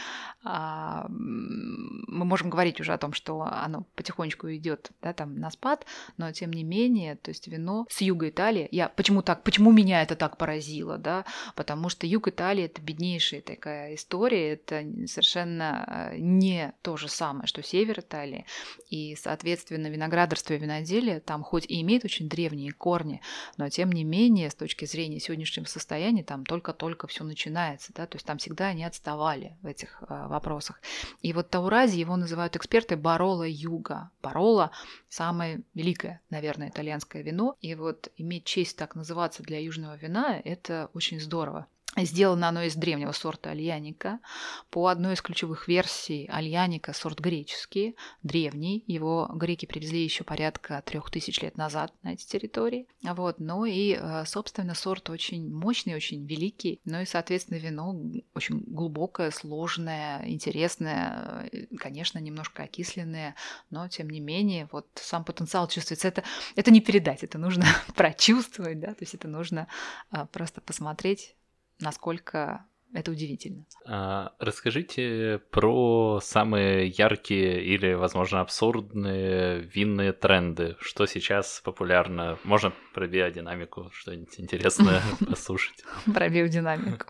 S2: а, мы можем говорить уже о том, что оно потихонечку идет, да, там на спад, но тем не менее, то есть вино с юга Италии, я почему так, почему меня это так поразило, да, потому что юг Италии это беднейшая такая история, это совершенно а, не то же самое, что север Италии, и, соответственно, виноградарство и виноделие там хоть и имеет очень древние корни, но тем не менее, с точки зрения сегодняшнего состояния, там только-только все начинается, да, то есть там всегда не отставали упали в этих э, вопросах. И вот Таурази его называют эксперты Барола Юга. Барола – самое великое, наверное, итальянское вино. И вот иметь честь так называться для южного вина – это очень здорово. Сделано оно из древнего сорта альяника. По одной из ключевых версий альяника сорт греческий, древний. Его греки привезли еще порядка трех тысяч лет назад на эти территории. Вот. Ну и, э, собственно, сорт очень мощный, очень великий. Ну и, соответственно, вино очень глубокое, сложное, интересное, э, конечно, немножко окисленное, но, тем не менее, вот сам потенциал чувствуется. Это, это не передать, это нужно прочувствовать, да, то есть это нужно э, просто посмотреть насколько это удивительно.
S1: А, расскажите про самые яркие или, возможно, абсурдные винные тренды. Что сейчас популярно? Можно про биодинамику что-нибудь интересное послушать?
S2: Про биодинамику.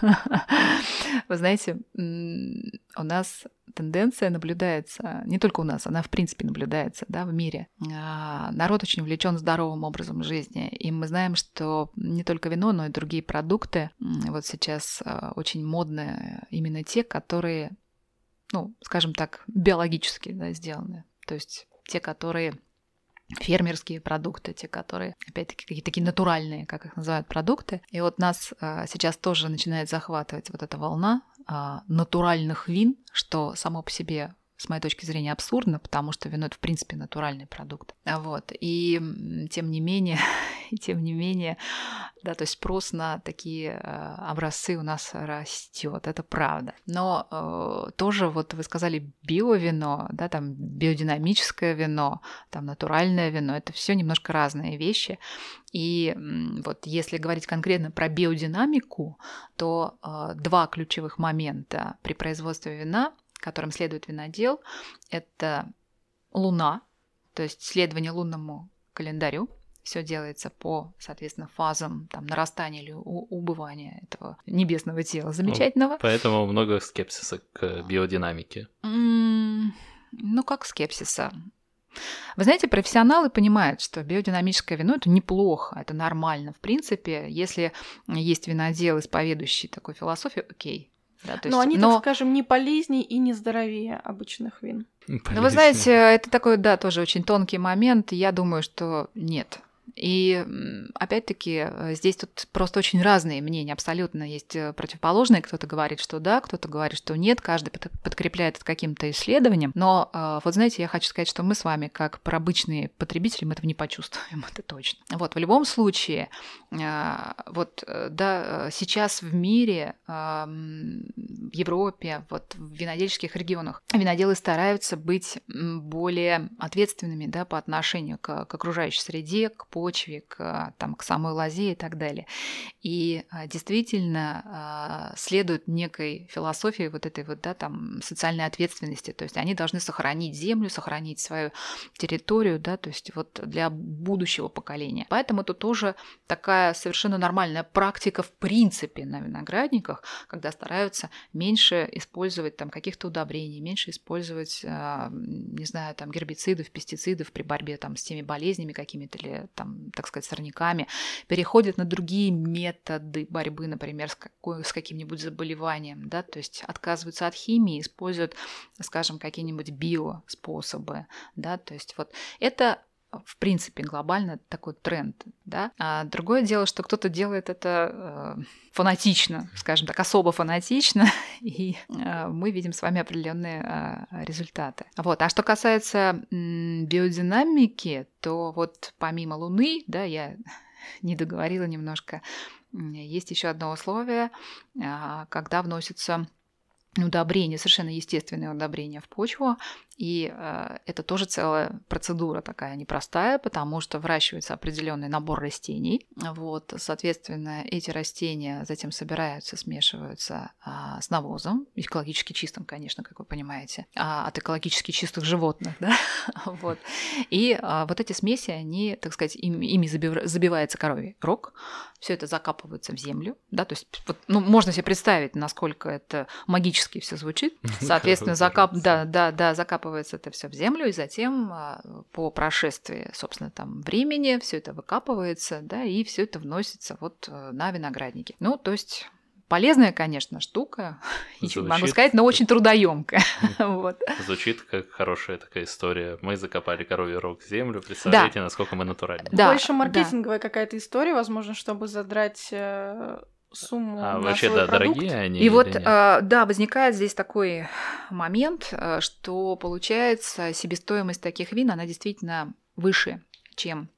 S2: Вы знаете, у нас тенденция наблюдается, не только у нас, она в принципе наблюдается да, в мире. А, народ очень увлечен здоровым образом жизни, и мы знаем, что не только вино, но и другие продукты вот сейчас а, очень модные именно те, которые, ну, скажем так, биологически да, сделаны. То есть те, которые фермерские продукты, те, которые, опять-таки, какие-то такие натуральные, как их называют, продукты. И вот нас а, сейчас тоже начинает захватывать вот эта волна а, натуральных вин, что само по себе с моей точки зрения, абсурдно, потому что вино это, в принципе, натуральный продукт. Вот. И тем не менее, и тем не менее, да, то есть спрос на такие э, образцы у нас растет, это правда. Но э, тоже вот вы сказали биовино, да, там биодинамическое вино, там натуральное вино, это все немножко разные вещи. И вот если говорить конкретно про биодинамику, то э, два ключевых момента при производстве вина которым следует винодел, это Луна, то есть следование лунному календарю. Все делается по, соответственно, фазам там, нарастания или убывания этого небесного тела замечательного. Ну,
S1: поэтому много скепсиса к биодинамике.
S2: ну, как скепсиса? Вы знаете, профессионалы понимают, что биодинамическое вино это неплохо, это нормально. В принципе, если есть винодел, исповедующий такую философию, окей,
S3: да, но есть, они, но... так скажем, не полезнее и не здоровее обычных вин.
S2: Ну, вы знаете, это такой, да, тоже очень тонкий момент. Я думаю, что нет. И опять-таки э, здесь тут просто очень разные мнения, абсолютно есть э, противоположные. Кто-то говорит, что да, кто-то говорит, что нет, каждый подкрепляет это каким-то исследованием. Но э, вот знаете, я хочу сказать, что мы с вами, как про обычные потребители, мы этого не почувствуем, это точно. Вот, в любом случае, вот, да, сейчас в мире, в Европе, вот в винодельческих регионах виноделы стараются быть более ответственными, да, по отношению к, к окружающей среде, к почве, к, там, к самой лозе и так далее. И а, действительно а, следует некой философии вот этой вот, да, там, социальной ответственности. То есть они должны сохранить землю, сохранить свою территорию, да, то есть вот для будущего поколения. Поэтому это тоже такая совершенно нормальная практика в принципе на виноградниках, когда стараются меньше использовать там каких-то удобрений, меньше использовать, а, не знаю, там гербицидов, пестицидов при борьбе там с теми болезнями какими-то или там там, так сказать, сорняками, переходят на другие методы борьбы, например, с, какой, с каким-нибудь заболеванием, да, то есть отказываются от химии, используют, скажем, какие-нибудь биоспособы, да, то есть вот это в принципе, глобально такой тренд, да. А другое дело, что кто-то делает это э, фанатично, скажем так, особо фанатично, и э, мы видим с вами определенные э, результаты. Вот. А что касается м, биодинамики, то вот помимо Луны, да, я не договорила немножко, есть еще одно условие, э, когда вносится удобрения, совершенно естественные удобрения в почву, и э, это тоже целая процедура такая непростая, потому что выращивается определенный набор растений. Вот, соответственно, эти растения затем собираются, смешиваются э, с навозом, экологически чистым, конечно, как вы понимаете, а, от экологически чистых животных, да, вот. И э, вот эти смеси, они, так сказать, им, ими забивается коровий рог, все это закапывается в землю, да, то есть, вот, ну, можно себе представить, насколько это магически все звучит. Соответственно, закап, да, да, да, закап закапывается это все в землю, и затем а, по прошествии, собственно, там времени все это выкапывается, да, и все это вносится вот э, на виноградники. Ну, то есть полезная, конечно, штука, Звучит... могу сказать, но очень трудоемкая. вот.
S1: Звучит как хорошая такая история. Мы закопали коровий рог в землю, представляете, да. насколько мы натуральны.
S3: Да, Больше маркетинговая да. какая-то история, возможно, чтобы задрать э, сумму. А вообще, да, продукт. дорогие
S2: они. И вот, э, да, возникает здесь такой момент, э, что получается себестоимость таких вин, она действительно выше, чем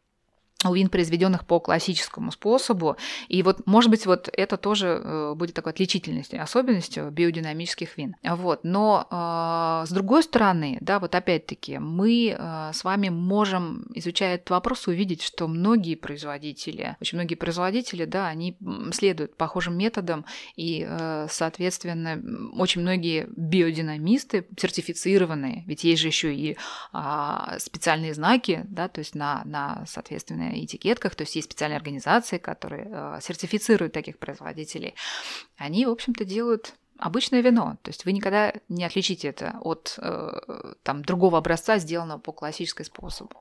S2: у вин, произведенных по классическому способу. И вот, может быть, вот это тоже э, будет такой отличительностью, особенностью биодинамических вин. Вот. Но э, с другой стороны, да, вот опять-таки, мы э, с вами можем, изучая этот вопрос, увидеть, что многие производители, очень многие производители, да, они следуют похожим методам, и, соответственно, очень многие биодинамисты сертифицированные, ведь есть же еще и э, специальные знаки, да, то есть на, на соответственно, этикетках, то есть есть специальные организации, которые э, сертифицируют таких производителей, они, в общем-то, делают обычное вино. То есть вы никогда не отличите это от э, там, другого образца, сделанного по классической способу.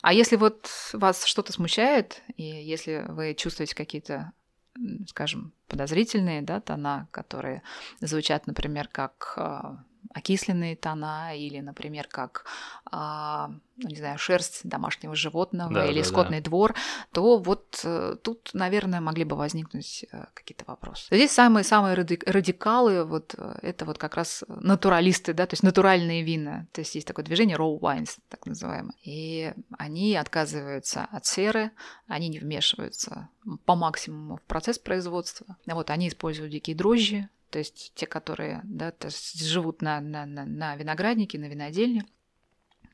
S2: А если вот вас что-то смущает, и если вы чувствуете какие-то скажем, подозрительные да, тона, которые звучат, например, как э, окисленные тона или, например, как, а, ну, не знаю, шерсть домашнего животного да, или да, скотный да. двор, то вот э, тут, наверное, могли бы возникнуть э, какие-то вопросы. Здесь самые-самые радикалы, вот э, это вот как раз натуралисты, да, то есть натуральные вина. То есть есть такое движение raw wines, так называемое. И они отказываются от серы, они не вмешиваются по максимуму в процесс производства. Вот они используют дикие дрожжи, то есть те, которые да, живут на, на, на, на винограднике, на винодельне.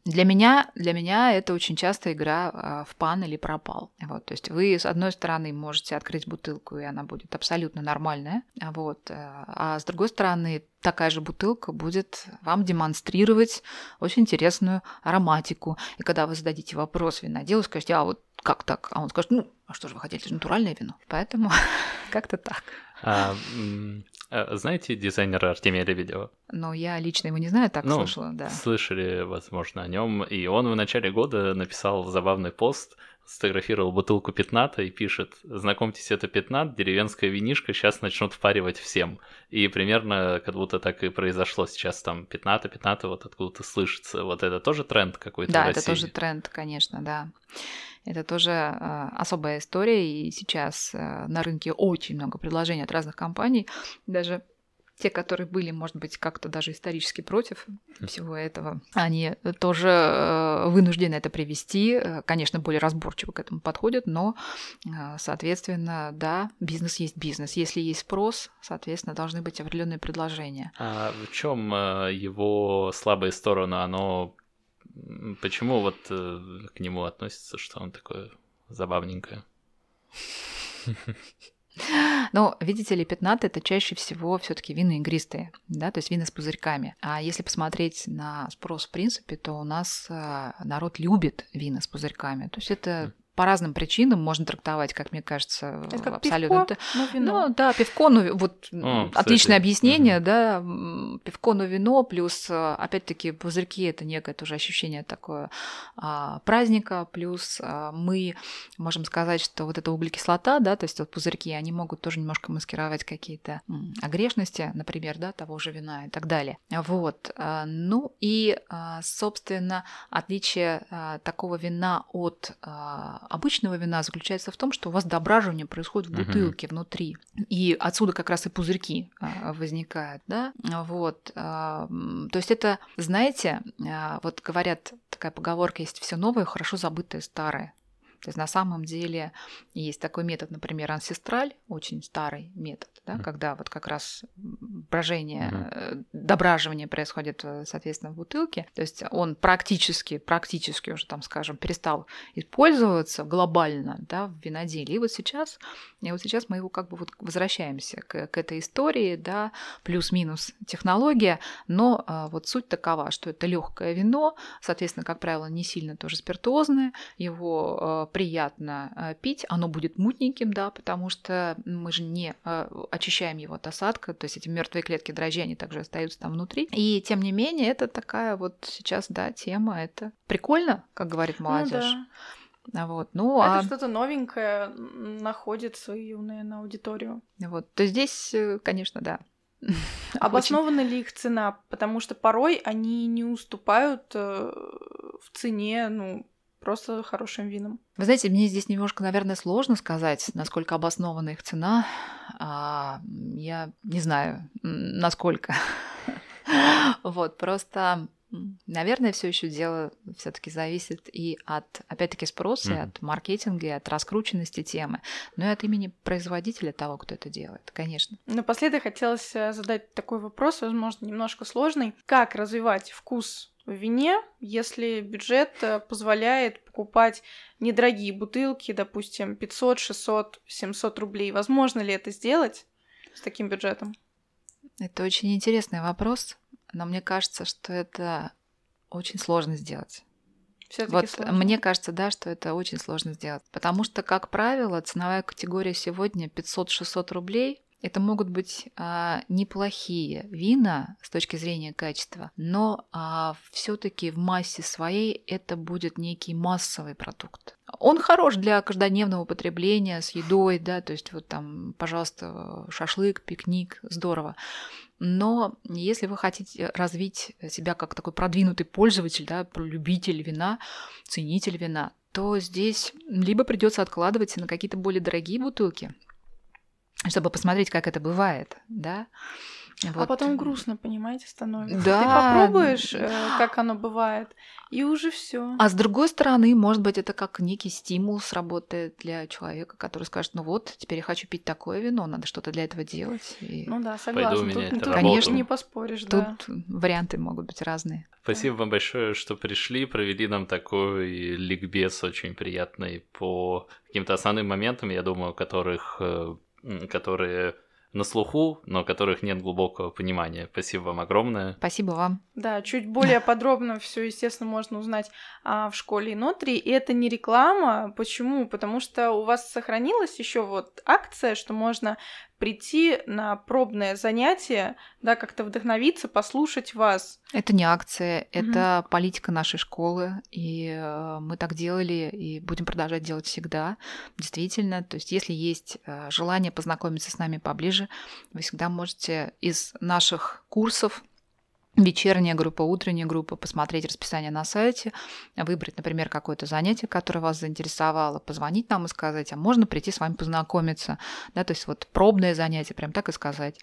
S2: Для меня, для меня это очень часто игра а, в пан или пропал. Вот, то есть вы, с одной стороны, можете открыть бутылку, и она будет абсолютно нормальная, вот, э, а с другой стороны, такая же бутылка будет вам демонстрировать очень интересную ароматику. И когда вы зададите вопрос виноделу, скажете, а вот как так? А он скажет, ну, а что же вы хотели, натуральное вино. Поэтому как-то так.
S1: А, а, знаете дизайнера Артемия Лебедева?
S2: Ну, я лично его не знаю, так ну, слышала, да.
S1: Слышали, возможно, о нем. И он в начале года написал забавный пост, сфотографировал бутылку пятната и пишет, знакомьтесь, это пятнат, деревенская винишка, сейчас начнут впаривать всем. И примерно как будто так и произошло сейчас там пятната, пятната вот откуда-то слышится. Вот это тоже тренд какой-то
S2: Да, это тоже тренд, конечно, да. Это тоже э, особая история, и сейчас э, на рынке очень много предложений от разных компаний, даже те, которые были, может быть, как-то даже исторически против всего этого, они тоже э, вынуждены это привести. Конечно, более разборчиво к этому подходят, но, соответственно, да, бизнес есть бизнес. Если есть спрос, соответственно, должны быть определенные предложения.
S1: А в чем его слабая сторона? Оно Почему вот э, к нему относится, что он такое забавненькое?
S2: Но, видите ли, пятнаты это чаще всего все-таки вины игристые, да, то есть вины с пузырьками. А если посмотреть на спрос в принципе, то у нас э, народ любит вина с пузырьками. То есть это по разным причинам можно трактовать, как мне кажется,
S3: Это как
S2: абсолютно.
S3: пивко, но вино.
S2: Ну да, пивко, ну вот
S1: О, кстати.
S2: отличное объяснение, да, м, пивко, но вино, плюс а, опять-таки пузырьки это некое тоже ощущение такое а, праздника, плюс а, мы можем сказать, что вот эта углекислота, да, то есть вот пузырьки, они могут тоже немножко маскировать какие-то огрешности, например, да, того же вина и так далее. Вот, а, ну и, а, собственно, отличие а, такого вина от а, обычного вина заключается в том, что у вас дображивание происходит в бутылке внутри. И отсюда как раз и пузырьки а, возникают, да. Вот. То есть это, знаете, а, вот говорят, такая поговорка есть, все новое, хорошо забытое старое. То есть на самом деле есть такой метод, например, ансестраль, очень старый метод, да, когда вот как раз брожение, э, дображивание происходит, э, соответственно, в бутылке. То есть он практически, практически уже, там, скажем, перестал использоваться глобально да, в виноделии. И вот сейчас, и вот сейчас мы его как бы вот возвращаемся к, к этой истории, да, плюс-минус технология, но а, вот суть такова, что это легкое вино, соответственно, как правило, не сильно тоже спиртозное, его а, приятно а, пить, оно будет мутненьким, да, потому что мы же не очищаем его от осадка, то есть эти мертвые клетки дрожжей, они также остаются там внутри. И тем не менее, это такая вот сейчас, да, тема, это прикольно, как говорит
S3: Ну
S2: молодежь.
S3: да.
S2: А Вот, ну,
S3: Это
S2: а
S3: что-то новенькое находит свою, наверное, аудиторию.
S2: вот, то здесь, э, конечно, да.
S3: Обоснована ли их цена? Потому что порой они не уступают э, в цене, ну, просто хорошим винам.
S2: Вы знаете, мне здесь немножко, наверное, сложно сказать, насколько обоснована их цена. А, я не знаю, насколько. Вот, просто, наверное, все еще дело все-таки зависит и от, опять-таки, спроса, и
S1: Мгм.
S2: от маркетинга, и от раскрученности темы, но и от имени производителя того, кто это делает, конечно.
S3: Напоследок хотелось э, задать такой вопрос, возможно, немножко сложный. Как развивать вкус в вине, если бюджет э, позволяет покупать недорогие бутылки, допустим, 500, 600, 700 рублей? Возможно ли это сделать с таким бюджетом?
S2: Это очень интересный вопрос, но мне кажется, что это очень сложно сделать.
S3: все
S2: Вот мне кажется, да, что это очень сложно сделать. Потому что, как правило, ценовая категория сегодня 500-600 рублей. Это могут быть а, неплохие вина с точки зрения качества, но все-таки в массе своей это будет некий массовый продукт. Он хорош для каждодневного употребления с едой, да, то есть вот там, пожалуйста, шашлык, пикник, здорово. Но если вы хотите развить себя как такой продвинутый пользователь, да, любитель вина, ценитель вина, то здесь либо придется откладывать на какие-то более дорогие бутылки, чтобы посмотреть, как это бывает, да.
S3: А
S2: Вот.
S3: потом грустно, понимаете, становится. Ты
S2: Да.
S3: попробуешь, э, как оно бывает, и уже все.
S2: А с другой стороны, может быть, это как некий стимул сработает для человека, который скажет, ну вот, теперь я хочу пить такое вино, надо что-то для этого делать. И
S3: Ну да, согласна.
S1: менять
S3: Тут, тут, конечно, не поспоришь, да.
S2: тут варианты могут быть разные.
S1: Спасибо вам большое, что пришли, провели нам такой ликбез очень приятный по каким-то основным моментам, я думаю, которых, э, которые на слуху, но которых нет глубокого понимания. Спасибо вам огромное.
S2: Спасибо вам.
S3: Да, чуть более подробно все, естественно, можно узнать а, в школе Инотри. И это не реклама. Почему? Потому что у вас сохранилась еще вот акция, что можно прийти на пробное занятие, да, как-то вдохновиться, послушать вас.
S2: Это не акция, это политика нашей школы, и э, мы так делали и будем продолжать делать всегда. Действительно, то есть если есть э, желание познакомиться с нами поближе, вы всегда можете из наших курсов вечерняя группа, утренняя группа, посмотреть расписание на сайте, выбрать, например, какое-то занятие, которое вас заинтересовало, позвонить нам и сказать, а можно прийти с вами познакомиться, да, то есть вот пробное занятие, прям так и сказать.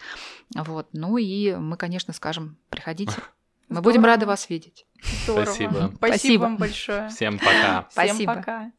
S2: Вот, ну и мы, конечно, скажем, приходите, мы будем
S3: Здорово.
S2: рады вас видеть.
S3: Здорово.
S1: Спасибо.
S3: Спасибо
S2: Спасибо.
S3: вам большое.
S1: Всем пока.
S3: Всем
S2: Спасибо.
S3: пока.